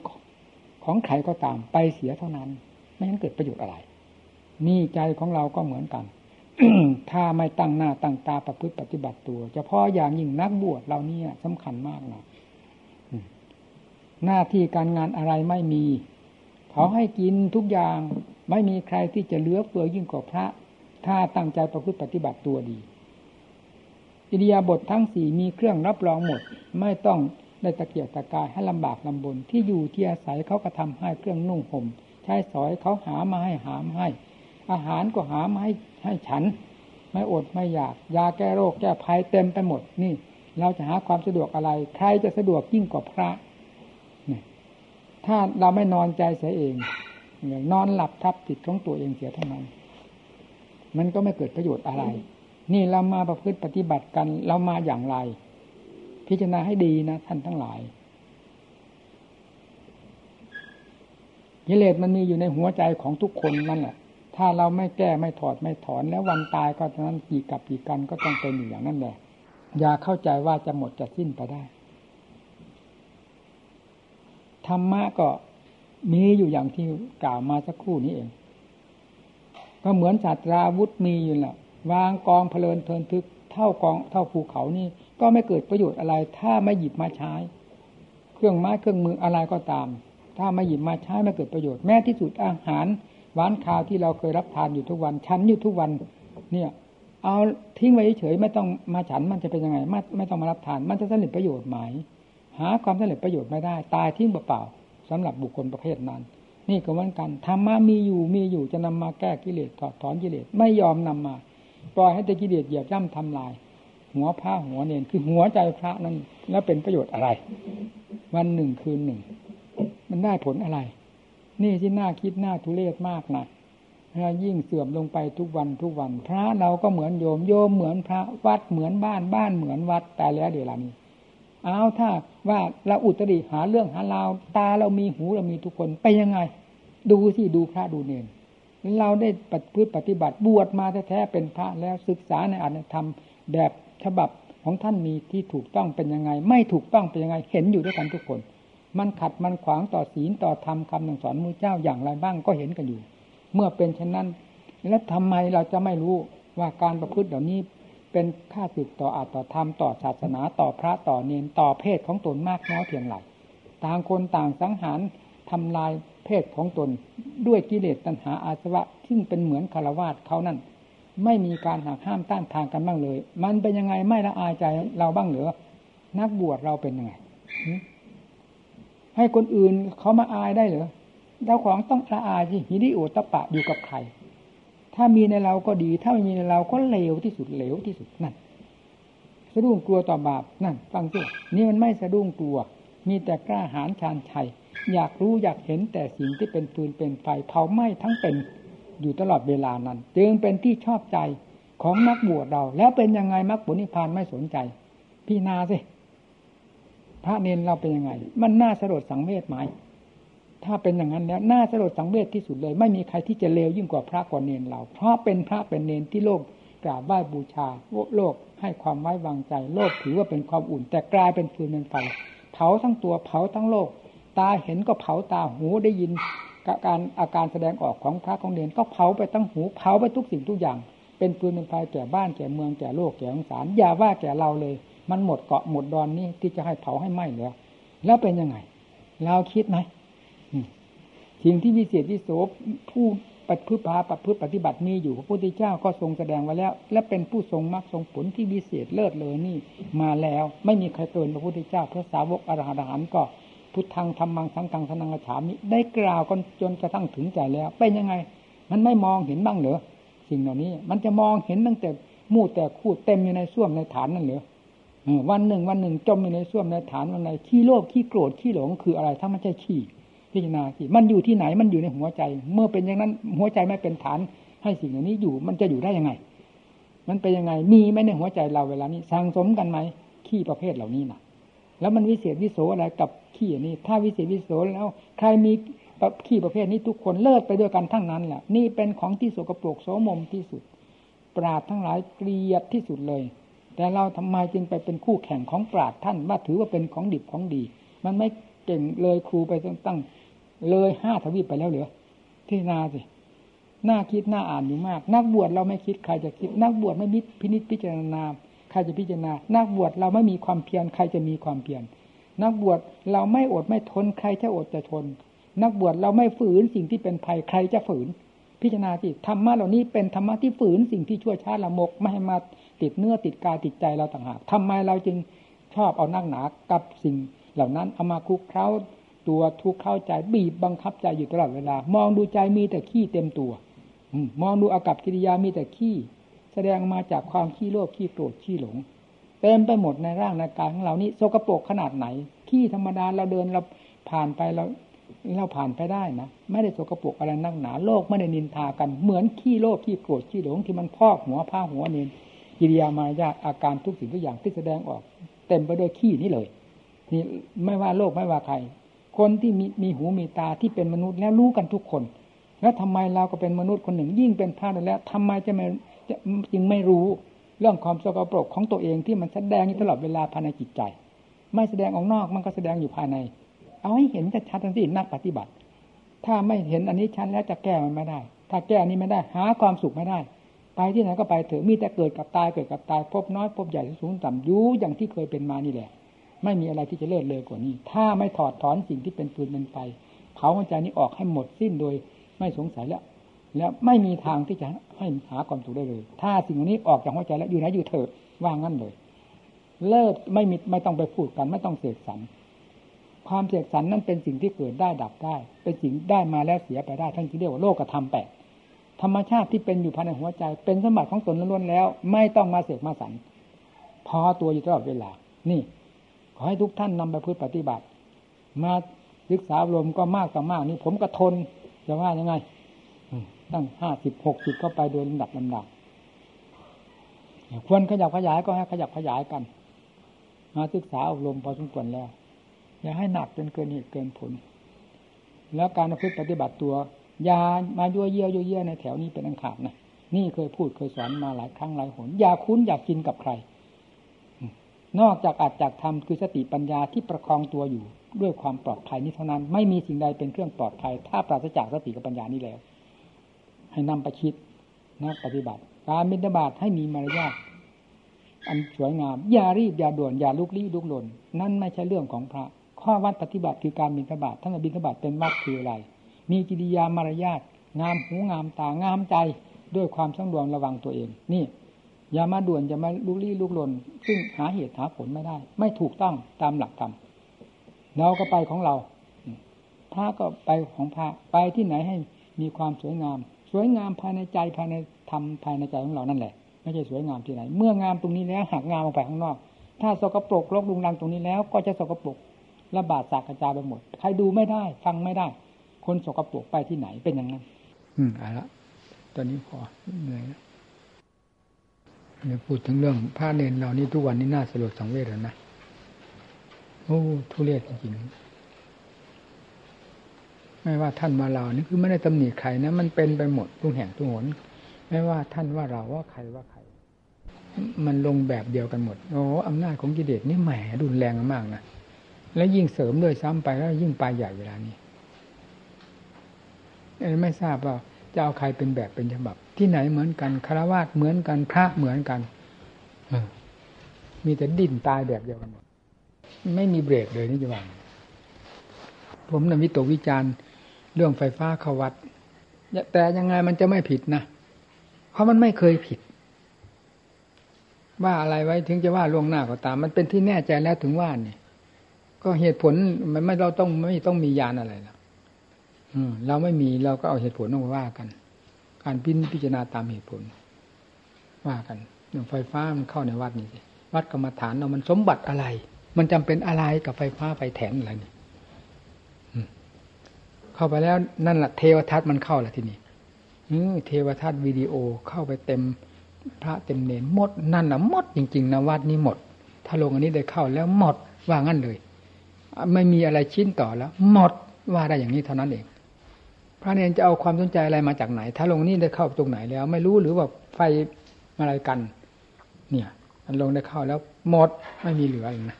ของใครก็ตามไปเสียเท่านั้น ไม่งั้นเกิดประโยชน์อะไร นี่ใจของเราก็เหมือนกันถ้าไม่ตั้งหน้าตั้งตาประพฤติปฏิบัติตัวเฉพาะอย่างยิ่งนักบวชเรานี่สำคัญมากนะ หน้าที่การงานอะไรไม่มี เขาให้กินทุกอย่างไม่มีใครที่จะเลือเฟือยิ่งกว่าพระ ถ้าตั้งใจประพฤติปฏิบัติตัวดี อิริยาบถททั้งสี่มีเครื่องรับรองหมด ไม่ต้องได้ตะเกียกตะกายให้ลำบากลำบนที่อยู่ที่อาศัยเขาก็ทำให้เครื่องนุ่งห่มใช้สอยเขาหามาให้หามให้ อาหารก็หามาให้ให้ฉัน ไม่อดไม่อยาก ยาแก้โรคแก้ภัยเต็มไปหมดนี่ เราจะหาความสะดวกอะไร ใครจะสะดวกยิ่งกว่าพระ ถ้าเราไม่นอนใจเสียเองนอนหลับทับจิตของตัวเองเสียเท่านั้น มันก็ไม่เกิดประโยชน์อะไร นี่เรามาประพฤติปฏิบัติกันเรามาอย่างไร พิจารณาให้ดีนะท่านทั้งหลายกิเลสมันมีอยู่ในหัวใจของทุกคนนั่นแหละ ถ้าเราไม่แก้ไม่ถอดไม่ถอนแล้ววันตายก็ฉะนั้นกี่กับกี่กันก็ต้องเป็นอย่างนั้นแหละ อย่าเข้าใจว่าจะหมดจะสิ้นไปได้ ธรรมะก็มีอยู่อย่างที่กล่าวมาสักครู่นี้เอง ก็เหมือนศาสตราวุธมีอยู่แหละวางกองเพลินเพลินทึกเท่ากองเท่าภูเขานี่ ก็ไม่เกิดประโยชน์อะไร ถ้าไม่หยิบมาใช้ เครื่องไม้เครื่องมืออะไรก็ตาม ถ้าไม่หยิบมาใช้ไม่เกิดประโยชน์แม้ที่สุดอาหารหวานข้าวที่เราเคยรับทานอยู่ทุกวันฉันอยู่ทุกวัน เนี่ย เอาทิ้งไว้เฉยไม่ต้องมาฉันมันจะเป็นยังไงไม่ไม่ต้องมารับทาน มันจะสนิทประโยชน์ไหม หาความสำเร็จประโยชน์ไม่ได้ ตายทิ้งเปล่าๆสำหรับบุคคลประเภทนั้น นี่ก็เหมือนกันธรรมะมีอยู่มีอยู่จะนำมาแก้กิเลสถอดถอนกิเลสไม่ยอมนำมา ปล่อยให้แต่กิเลสเหยียบย่ำทำลาย หัวผ้าหัวเนนคือหัวใจพระนั้น แล้วเป็นประโยชน์อะไร วันหนึ่งคืนหนึ่ง มันได้ผลอะไร นี่ที่น่าคิดน่าทุเรศมากนะยิ่งเสื่อมลงไปทุกวันทุกวัน พระเราก็เหมือนโยมโยมเหมือนพระวัดเหมือนบ้านบ้านเหมือนวัดแต่แล้วเดี๋ยวนี้เอาถ้า ว่าเราอุตริหาเรื่องหาราวตาเรามีหูเรามีทุกคนไปยังไง ดูสิดูพระดูเนรเราได้ปฏิพฤติปฏิบัติบวชมาแท้ๆเป็นพระแล้วศึกษาในอัตธรรมแบบฉบับของท่านมีที่ถูกต้องเป็นยังไง ไม่ถูกต้องเป็นยังไงเห็นอยู่ด้วยกันทุกคน มันขัดมันขวางต่อศีลต่อธรรมคำสอนมูเจ้าอย่างไรบ้างก็เห็นกันอยู่ เมื่อเป็นเช่นนั้น แล้วทำไมเราจะไม่รู้ว่าการประพฤติเหล่านี้ เป็นค่าศึกต่ออาตต่อธรรมต่อศาสนาต่อพระต่อเนนต่อเพศของตนมากน้อยเพียงไรต่างคนต่างสังหารทำลายเพศของตนด้วยกิเลสตัณหาอาสวะซึ่งเป็นเหมือนคารวาสเขานั่น ไม่มีการหักห้ามต้านทางกันบ้างเลย มันเป็นยังไงไม่ละอายใจเราบ้างเหรือนักบวชเราเป็นยังไงให้คนอื่นเขามาอายได้เหรอเจ้าของต้องละอายสิฮิริโอตปะอยู่กับใคร ถ้ามีในเราก็ดี ถ้าไม่มีในเราก็เลวที่สุดเลวที่สุดนั่นสะดุ้งกลัวต่อบาปนั่น ฟังสินี่มันไม่สะดุ้งกลัว มีแต่กล้าหาญชาญชัยอยากรู้อยากเห็นแต่สิ่งที่เป็นปืนเป็นไฟเผาไหม้ทั้งเป็นอยู่ตลอดเวลานั้น จึงเป็นที่ชอบใจของนักบวชเรา แล้วเป็นยังไงมรรคผลนิพพานไม่สนใจ พี่นาสิพระเนนเราเป็นยังไง มันน่าสลดสังเวชไหม ถ้าเป็นอย่างนั้นแล้วน่าสลดสังเวชที่สุดเลย ไม่มีใครที่จะเลวยิ่งกว่าพระกว่าเนนเรา เพราะเป็นพระเป็นเนนที่โลกกราบไหว้บูชาโลกให้ความไว้วางใจ โลกถือว่าเป็นความอุ่น แต่กลายเป็นฟืนเป็นไฟเผาทั้งตัวเผาทั้งโลก ตาเห็นก็เผาตาหูได้ยินการอาการแสดงออกของพระของเนนก็เผาไปทั้งหูเผาไปทุกสิ่งทุกอย่าง เป็นฟืนเป็นไฟแก่บ้านแก่เมืองแก่โลกแก่องศารอย่าว่าแก่เราเลย มันหมดเกาะหมดดอนนี่ที่จะให้เผาให้ไหม้แล้วแล้วเป็นยังไง เราคิดไหม สิ่งที่วิเศษวิโสผู้ปฏิพฤติปฏิพฤติปฏิบัติมีอยู่พระพุทธเจ้าก็ทรงแสดงไว้แล้ว และเป็นผู้ทรงมรรคทรงผลที่วิเศษเลิศเลยนี่ มาแล้วไม่มีใครเกินพระพุทธเจ้าพระสาวกอรหันต์ก็พุทธังธรรมังสังกังสนังฉามิได้กล่าวกันจนกระทั่งถึงใจแล้วเป็นยังไง มันไม่มองเห็นบ้างเหรอสิ่งเหล่านี้ มันจะมองเห็นตั้งแต่มู่แต่คู่เต็มอยู่ในส้วมในฐานนั่นเหรอวันหนึ่งวันหนึ่งจมอยู่ในส้วมในฐานวันไหนขี้โลภขี้โกรธขี้หลงคืออะไรถ้าไม่ใช่ขี้ พิจารณาสิมันอยู่ที่ไหนมันอยู่ในหัวใจ เมื่อเป็นอย่างนั้น หัวใจไม่เป็นฐาน ให้สิ่งเหล่านี้อยู่มันจะอยู่ได้ยังไง มันเป็นยังไง มีไหมในหัวใจเราเวลานี้สังสมกันไหมขี้ประเภทเหล่านี้นะแล้วมันวิเศษวิโสอะไรกับขี้อันนี้ ถ้าวิเศษวิโสแล้ว ใครมีขี้ประเภทนี้ทุกคนเลิศไปด้วยกันทั้งนั้นแหละนี่เป็นของที่สกปรกโสมมที่สุด ปราดทั้งหลายเกลียดที่สุดเลย แต่เราทำไมจึงไปเป็นคู่แข่งของปราดท่านว่าถือว่าเป็นของดิบของดี มันไม่เก่งเลยครูไปตั้ง เลยห้าทวีปไปแล้วเหรือที่นาสิน่าคิดน่าอ่านอยู่มาก นักบวชเราไม่คิดใครจะคิด นักบวชไม่มิพินิจพิจารณาใครจะพิจารณา นักบวชเราไม่มีความเพียรใครจะมีความเพียรนักบวชเราไม่อดไม่ทนใครจะอดจะทน นักบวชเราไม่ฝืนสิ่งที่เป็นภัยใครจะฝืน พิจารณาสิธรรมะเหล่านี้เป็นธรรมะที่ฝืนสิ่งที่ชั่วช้าละมกไม่ให้มาติดเนื้อติดกายติดใจเราต่างหากทำไมเราจึงชอบเอานักหนากับสิ่งเหล่านั้นเอามาคุกเคล้า ตัวทุกข์เข้าใจบีบบังคับใจอยู่ตลอดเวลา มองดูใจมีแต่ขี้เต็มตัวมองดูอากับกิริยามีแต่ขี้ แสดงมาจากความขี้โลภขี้โกรธขี้หลงเต็มไปหมดในร่างในกายของเรานี้โสกโปรกขนาดไหน ขี้ธรรมดาเราเดินเราผ่านไปเราเราผ่านไปได้นะไม่ได้โสกโปรกอะไรนักหนาโลกไม่ได้นินทากันเหมือนขี้โลภขี้โกรธขี้หลงที่มันพอกหัวผ้าหัวเนินกิริยามารยาอาการทุกสิ่งทุกอย่างที่แสดงออก เต็มไปด้วยขี้นี่เลยนี่ไม่ว่าโลกไม่ว่าใคร คนที่มีมีหูมีตาที่เป็นมนุษย์แล้วรู้กันทุกคน แล้วทำไมเราก็เป็นมนุษย์คนหนึ่ง ยิ่งเป็นพระแล้วทำไมจะไม่จึงไม่รู้เรื่องความสกปรกของตัวเองที่มันแสดงอยู่ตลอดเวลาภายในจิตใจ ไม่แสดงออกนอกมันก็แสดงอยู่ภายใน เอาให้เห็นชัดๆทั้งสิ้นนักปฏิบัติ ถ้าไม่เห็นอันนี้ชัดแล้วจะแก้มันไม่ได้ ถ้าแก้อันนี้ไม่ได้หาความสุขไม่ได้ ไปที่ไหนก็ไปเถอะมีแต่เกิดกับตายเกิดกับตายพบน้อยพบใหญ่สูงต่ำยุอย่างที่เคยเป็นมานี่แหละ ไม่มีอะไรที่จะเลิศเลยกว่านี้ ถ้าไม่ถอดถอนสิ่งที่เป็นปืนเป็นไฟเผาหัวใจนี้ออกให้หมดสิ้นโดยไม่สงสัยแล้ว แล้วไม่มีทางที่จะให้หาความสุขได้เลย ถ้าสิ่งนี้ออกจากหัวใจแล้วอยู่ไหนอยู่เถิดว่างั้นเลย เลิศไม่มีไม่ต้องไปพูดกัน ไม่ต้องเสกสรรความเสกสรรนั้นเป็นสิ่งที่เกิดได้ดับได้ เป็นสิ่งได้มาแล้วเสียไปได้ทั้งที่เรียกว่าโลกธรรมแปดธรรมชาติที่เป็นอยู่ภายในหัวใจ เป็นสมบัติของตนล้วนแล้ว ไม่ต้องมาเสกมาสรรพอตัวอยู่ตลอดเวลา นี่ ขอให้ทุกท่านนำไปพึ่ปฏิบัติ มาศึกษาลมก็มากต่อมากนี่ผมก็ทนจะว่ายังไงตั้งห้าสิบหกสิบก็ไปโดยลำดับลำดับควรขยับขยายก็ให้ขยับขยายกัน มาศึกษาอบรมพอสมควรแล้ว อย่าให้หนักจนเกินเหตุเกินผล แล้วการพึ่ปฏิบัติตัวยามายั่วเยี่ยวยั่วเยี่ยในแถวนี้เป็นอันขาดนะนี่เคยพูดเคยสอนมาหลายครั้งหลายหนอย่าคุ้นอย่ากกินกับใคร นอกจากอาจจากทำคือสติปัญญาที่ประคองตัวอยู่ด้วยความปลอดภัยนี้เท่านั้น ไม่มีสิ่งใดเป็นเครื่องปลอดภัย ถ้าปราศจากสติกับปัญญานี้แล้ว ให้นำไปคิดนะปฏิบัติ การบิณฑบาตให้มีมารยาทอันสวยงามอย่ารีบอย่าด่วนอย่าลุกลี้ลุกหลนนั่นไม่ใช่เรื่องของพระ ข้อวัดปฏิบัติคือการบิณฑบาตท่านบิณฑบาตเป็นวัดคืออะไร มีกิริยามารยาทงามหูงามตางามใจด้วยความสังรวมระวังตัวเอง นี่ อย่ามาด่วนอย่ามาลุกลี้ลุกลนซึ่งหาเหตุหาผลไม่ได้ ไม่ถูกต้องตามหลักธรรมเราก็ไปของเราพระก็ไปของพระไปที่ไหนให้มีความสวยงาม สวยงามภายในใจภายในธรรมภายในใจของเรานั่นแหละ ไม่ใช่สวยงามที่ไหน เมื่องามตรงนี้แล้วหักงามออกไปข้างนอก ถ้าสกปรกรกลุงรังตรงนี้แล้ว ก็จะสกปรกระบาดสากกระจายไปหมด ใครดูไม่ได้ ฟังไม่ได้ คนสกปรกไปที่ไหนเป็นอย่างนั้น อืมเอาละตอนนี้พอเหนื่อยแล้ว เนี่ยพูดถึงเรื่องผ้าเนนเรานี่ทุกวันนี้น่าสลดสังเวชแล้วนะ โอ้ทุเรศจริงๆไม่ว่าท่านมาเรานี่คือไม่ได้ตำหนิใครนะมันเป็นไปหมดทุกแห่งทุกหน ไม่ว่าท่านว่าเราว่าใครว่าใคร มันลงแบบเดียวกันหมดโอ้อำนาจของกิเลสนี่แหมรุนแรงมากนะแล้วยิ่งเสริมด้วยซ้ำไปแล้วยิ่งปลายใหญ่เวลานี้ไม่ทราบว่าจะเอาใครเป็นแบบเป็นฉบับ ที่ไหนเหมือนกันคารวะเหมือนกันพระเหมือนกันมีแต่ดิ้นตายแบบเดียวกันหมดไม่มีเบรกเลยนี่จะว่าผมนำวิตกวิจารณ์เรื่องไฟฟ้าเขาวัด แต่ยังไงมันจะไม่ผิดนะ เพราะมันไม่เคยผิด ว่าอะไรไว้ถึงจะว่าล่วงหน้าก็ตาม มันเป็นที่แน่ใจแล้วถึงว่านี่ก็เหตุผลมันไม่เราต้องไม่ต้องมียานอะไรแล้วเราไม่มีเราก็เอาเหตุผลต้องว่ากัน การพิพิจารณาตามเหตุผล ว่ากันเรื่องไฟฟ้ามันเข้าในวัดนี่วัดกรรมฐานเรามันสมบัติอะไร มันจำเป็นอะไรกับไฟฟ้าไฟแถนอะไรนี่เข้าไปแล้วนั่นแหละเทวทัศน์มันเข้าละทีนี้เทวทัศน์วิดีโอเข้าไปเต็มพระเต็มเนนหมดนั่นแหละหมดจริงๆนะวัดนี้หมด ถ้าลงอันนี้ได้เข้าแล้วหมดว่างั้นเลย ไม่มีอะไรชิ้นต่อแล้ว หมดว่าได้อย่างนี้เท่านั้นเอง พระเนนจะเอาความสนใจอะไรมาจากไหน ถ้าลงนี่ได้เข้าตรงไหนแล้ว ไม่รู้หรือว่าไฟอะไรกัน เนี่ยอันลงได้เข้าแล้วหมดไม่มีเหลือเลยนะ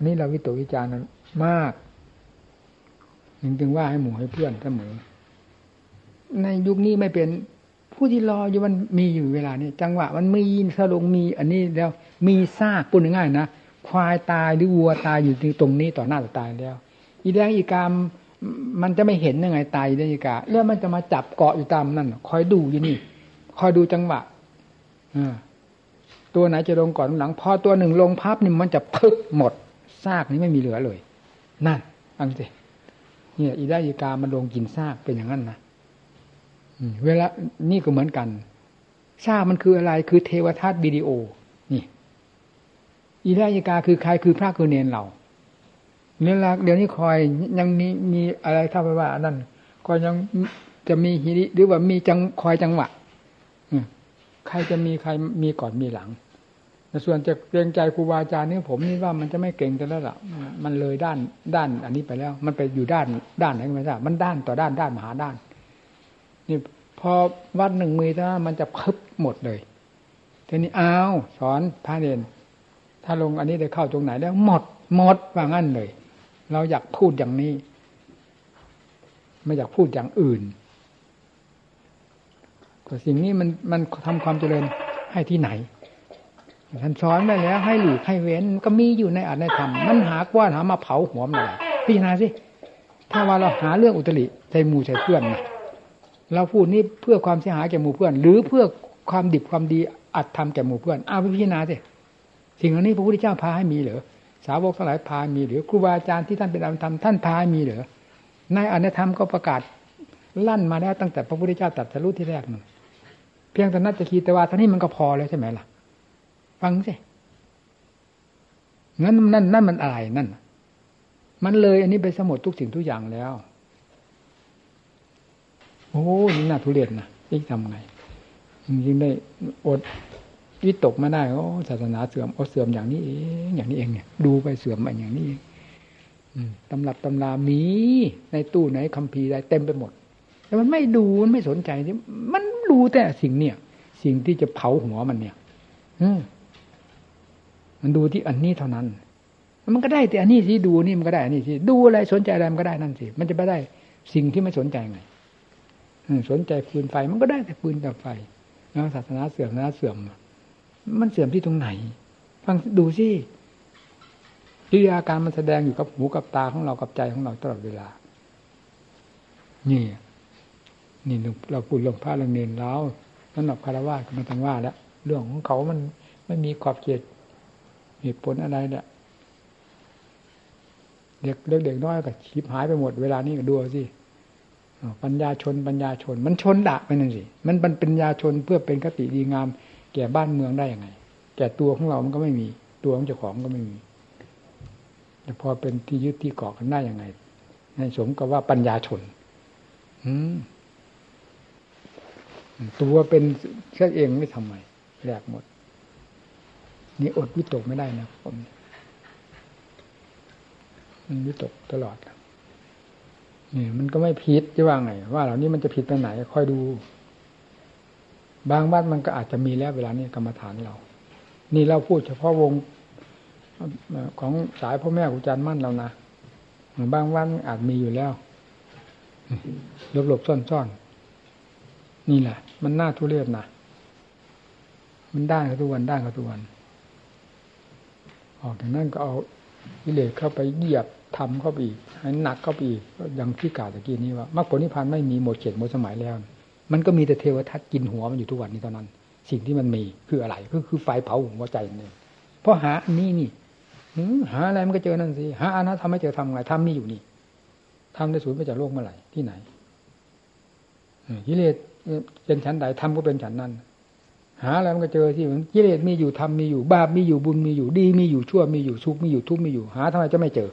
นี่เราวิตกวิจารณ์มากจึงจึงว่าให้หมู่ให้เพื่อนเสมอในยุคนี้ไม่เป็นผู้ที่รออยู่มันมีอยู่เวลานี้จังหวะมันมีสลงมี อันนี้แล้วมีซากปุ่นง่ายนะควายตายหรือวัวตายอยู่ตรงนี้ต่อหน้าต่อตายแล้ว อีแดงอีกาม มันจะไม่เห็นยังไงตายนาฬิกาแล้วมันจะมาจับเกาะอยู่ตามนั่นคอยดูอยู่นี่คอยดูจังหวะตัวไหนจะลงก่อนหลัง พอตัวหนึ่งลงพับนี่มันจะพึกหมดซากนี้ไม่มีเหลือเลย นั่นอังสิเนี่ยอีได้อีกามันลงกินซากเป็นอย่างนั้นนะเวลานี่ก็เหมือนกันซากมันคืออะไรคือเทวทัตวิดีโอ นี่อีได้อีกาคือใครคือพระคือเนนเรา เนี่ยละเดี๋ยวนี้คอยยังมีมีอะไรถ้าไปว่านั่นก็ยังจะมีฮิริหรือว่ามีจังคอยจังหวะใครจะมีใครมีก่อนมีหลังแต่ส่วนจะเกรงใจครูบาอาจารย์นี่ผมนี่ว่ามันจะไม่เก่งกันแล้วล่ะ มันเลยด้านด้านอันนี้ไปแล้ว มันไปอยู่ด้านด้านไหนไม่ทราบมันด้านต่อด้านด้านมหาด้าน นี่พอวัดหนึ่งมือถ้ามันจะพึบหมดเลยทีนี้อ้าวสอนพระเนนถ้าลงอันนี้ได้เข้าตรงไหนแล้วหมดหมดว่างั้นเลย เราอยากพูดอย่างนี้ ไม่อยากพูดอย่างอื่นแต่สิ่งนี้มันมันทำความเจริญให้ที่ไหนท่านสอนไปแล้ว ให้หลีกให้เว้นก็มีอยู่ในอัตในธรรมมันหากว่าหามาเผาหัวมันอะไรพี่นาสิถ้าว่าเราหาเรื่องอุตริใจมูใจเพื่อนนะเราพูดนี้เพื่อความเสียหายแก่หมู่เพื่อน หรือเพื่อความดิบความดีอัดทำแก่หมู่เพื่อนเอาไปพิจารณาสิสิ่งเหล่านี้พระพุทธเจ้าพาให้มีเหรอ สาวกทั้งหลายพามีหรือครูบาอาจารย์ที่ท่านเป็นอภิธรรมท่านพามีหรือในอนัธรรมก็ประกาศลั่นมาแล้วตั้งแต่พระพุทธเจ้าตรัสรู้ที่แรกนั่นเพียงแต่นัตจะคีแต่ว่าท่านี้มันก็พอแล้วใช่ไหมล่ะ ฟังสิงั้นนั่นนั่นมันอะไรนั่น มันเลยอันนี้ไปสมดทุกสิ่งทุกอย่างแล้ว โอ้ยน่าทุเรศนะยิ่งทำไงยิ่งได้อด วิตกมาได้โอ้ศาสนาเสื่อมโอ้เสื่อมอย่างนี้เองอย่างนี้เองเนี่ยดูไปเสื่อมไปอย่างนี้เองตำรับตำรามีในตู้ไหนคัมภีร์ใดเต็มไปหมด แต่มันไม่ดูมันไม่สนใจมันดูแต่สิ่งเนี่ย สิ่งที่จะเผาหัวมันเนี่ยมันดูที่อันนี้เท่านั้น มันก็ได้แต่อันนี้สิดูนี่มันก็ได้อันนี้สิดูอะไรสนใจอะไรมันก็ได้นั่นสิมันจะไปได้สิ่งที่ไม่สนใจไงสนใจฟืนไฟมันก็ได้แต่ฟืนกับไฟแล้วศาสนาเสื่อมศาสนาเสื่อม มันเสื่อมที่ตรงไหน ฟังดูสิกิริยาการมันแสดงอยู่กับหูกับตาของเรากับใจของเราตลอดเวลา นี่ นี่เราพูดเรื่องพระเรื่องเนรแล้วนั่นหนับคารวะก็ไม่ต้องว่าแล้วเรื่องของเขามันไม่มีขอบเขตเหตุผลอะไรเนี่ยเด็กเล็กเด็กน้อยก็ชิบหายไปหมดเวลานี้ก็ดูสิปัญญาชนปัญญาชน มันชนดะไปนั่นสิมันเป็นปัญญาชนเพื่อเป็นคติดีงาม แก่บ้านเมืองได้ยังไง แก่ตัวของเรามันก็ไม่มี ตัวของเจ้าของก็ไม่มีแต่พอเป็นที่ยึดที่เกาะกันได้ยังไงในสมกับว่าปัญญาชน อืตัวเป็นแค่เองไม่ทำไมแหลกหมด นี่อดวิตกไม่ได้นะผมมันวิตกตลอดนี่มันก็ไม่ผิดจะว่าไง ว่าเหล่านี้มันจะผิดไปไหน ค่อยดู บางบ้านมันก็อาจจะมีแล้วเวลานี้กรรมฐานเรา นี่เราพูดเฉพาะวงของสายพ่อแม่ครูอาจารย์มั่นเรานะบางวันอาจมีอยู่แล้วหลบหลบซ่อนซ่อนนี่แหละ มันน่าทุเรศนะมันได้เขาทุกวันได้เขาทุกวัน ออกจากนั้นก็เอาวิเลศเข้าไปเหยียบทำเข้าไปอีกให้หนักเข้าไปอีกอย่างที่กล่าวตะกี้นี้ว่า มรรคผลนิพพานไม่มีหมดเขตหมดสมัยแล้ว มันก็มีแต่เทวทัตกินหัวมันอยู่ทุกวันนี้ตอนนั้น สิ่งที่มันมีคืออะไรก็คือไฟเผาหัวใจนี่เพราะหาอันนี้นี่หาอะไรมันก็เจอนั่นสิหาอันนั้นทำไม่เจอทำไงทำนี่อยู่นี่ทำได้สูญไปจากโลกเมื่อไหร่ที่ไหนกิเลสเป็นฉันใดทำก็เป็นฉันนั้น หาอะไรมันก็เจอที่กิเลสมีอยู่ทำมีอยู่ บาปมีอยู่บุญมีอยู่ดีมีอยู่ชั่วมีอยู่สุขมีอยู่ทุกข์มีอยู่หาทำไมจะไม่เจอ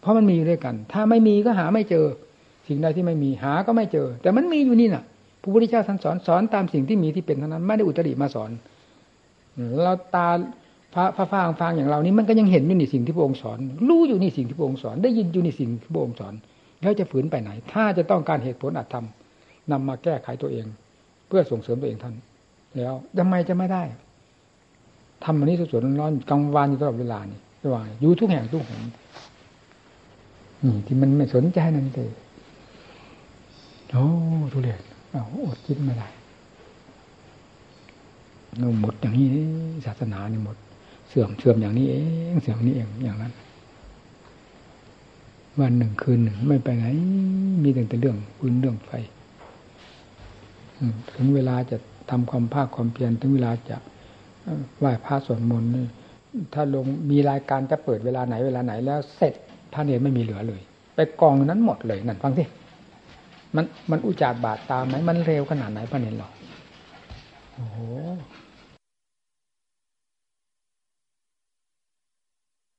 เพราะมันมีอยู่ด้วยกัน ถ้าไม่มีก็หาไม่เจอ สิ่งใดที่ไม่มีหาก็ไม่เจอ แต่มันมีอยู่นี่น่ะพระพุทธเจ้าท่านสอนสอนตามสิ่งที่มีที่เป็นเท่านั้นไม่ได้อุตริมาสอนเราตาพระพระฟางฟางอย่างเรานี้มันก็ยังเห็นอยู่นี่สิ่งที่พระองค์สอน รู้อยู่นี่สิ่งที่พระองค์สอน ได้ยินอยู่นี่สิ่งที่พระองค์สอนแล้วจะฝืนไปไหน ถ้าจะต้องการเหตุผลอัตธรรมนำมาแก้ไขตัวเอง เพื่อส่งเสริมตัวเองท่านแล้วทำไมจะไม่ได้ทำอันนี้สดๆร้อนๆกลางวันอยู่ตลอดเวลานี่ระหว่างอยู่ทุกแห่งทุกแห่งนี่ที่มันไม่สนใจนั่นเลย โอ้ทุเรศเอาอดคิดไม่ได้เราหมดอย่างนี้ศาสนานี่หมด เสื่อมเสื่อมอย่างนี้เองเสื่อมนี้เองอย่างนั้น วันหนึ่งคืนหนึ่งไม่ไปไหน มีแต่เรื่องปืนเรื่องไฟถึงเวลาจะทำความภาคความเพียรถึงเวลาจะไหว้พระสวดมนต์ถ้าลงมีรายการจะเปิดเวลาไหนเวลาไหนแล้วเสร็จพระเนรไม่มีเหลือเลย ไปกองนั้นหมดเลยนั่นฟังสิ มันมันอุจจาดบาดตาไหมมันเร็วขนาดไหนพระเนรหรอโอ้โห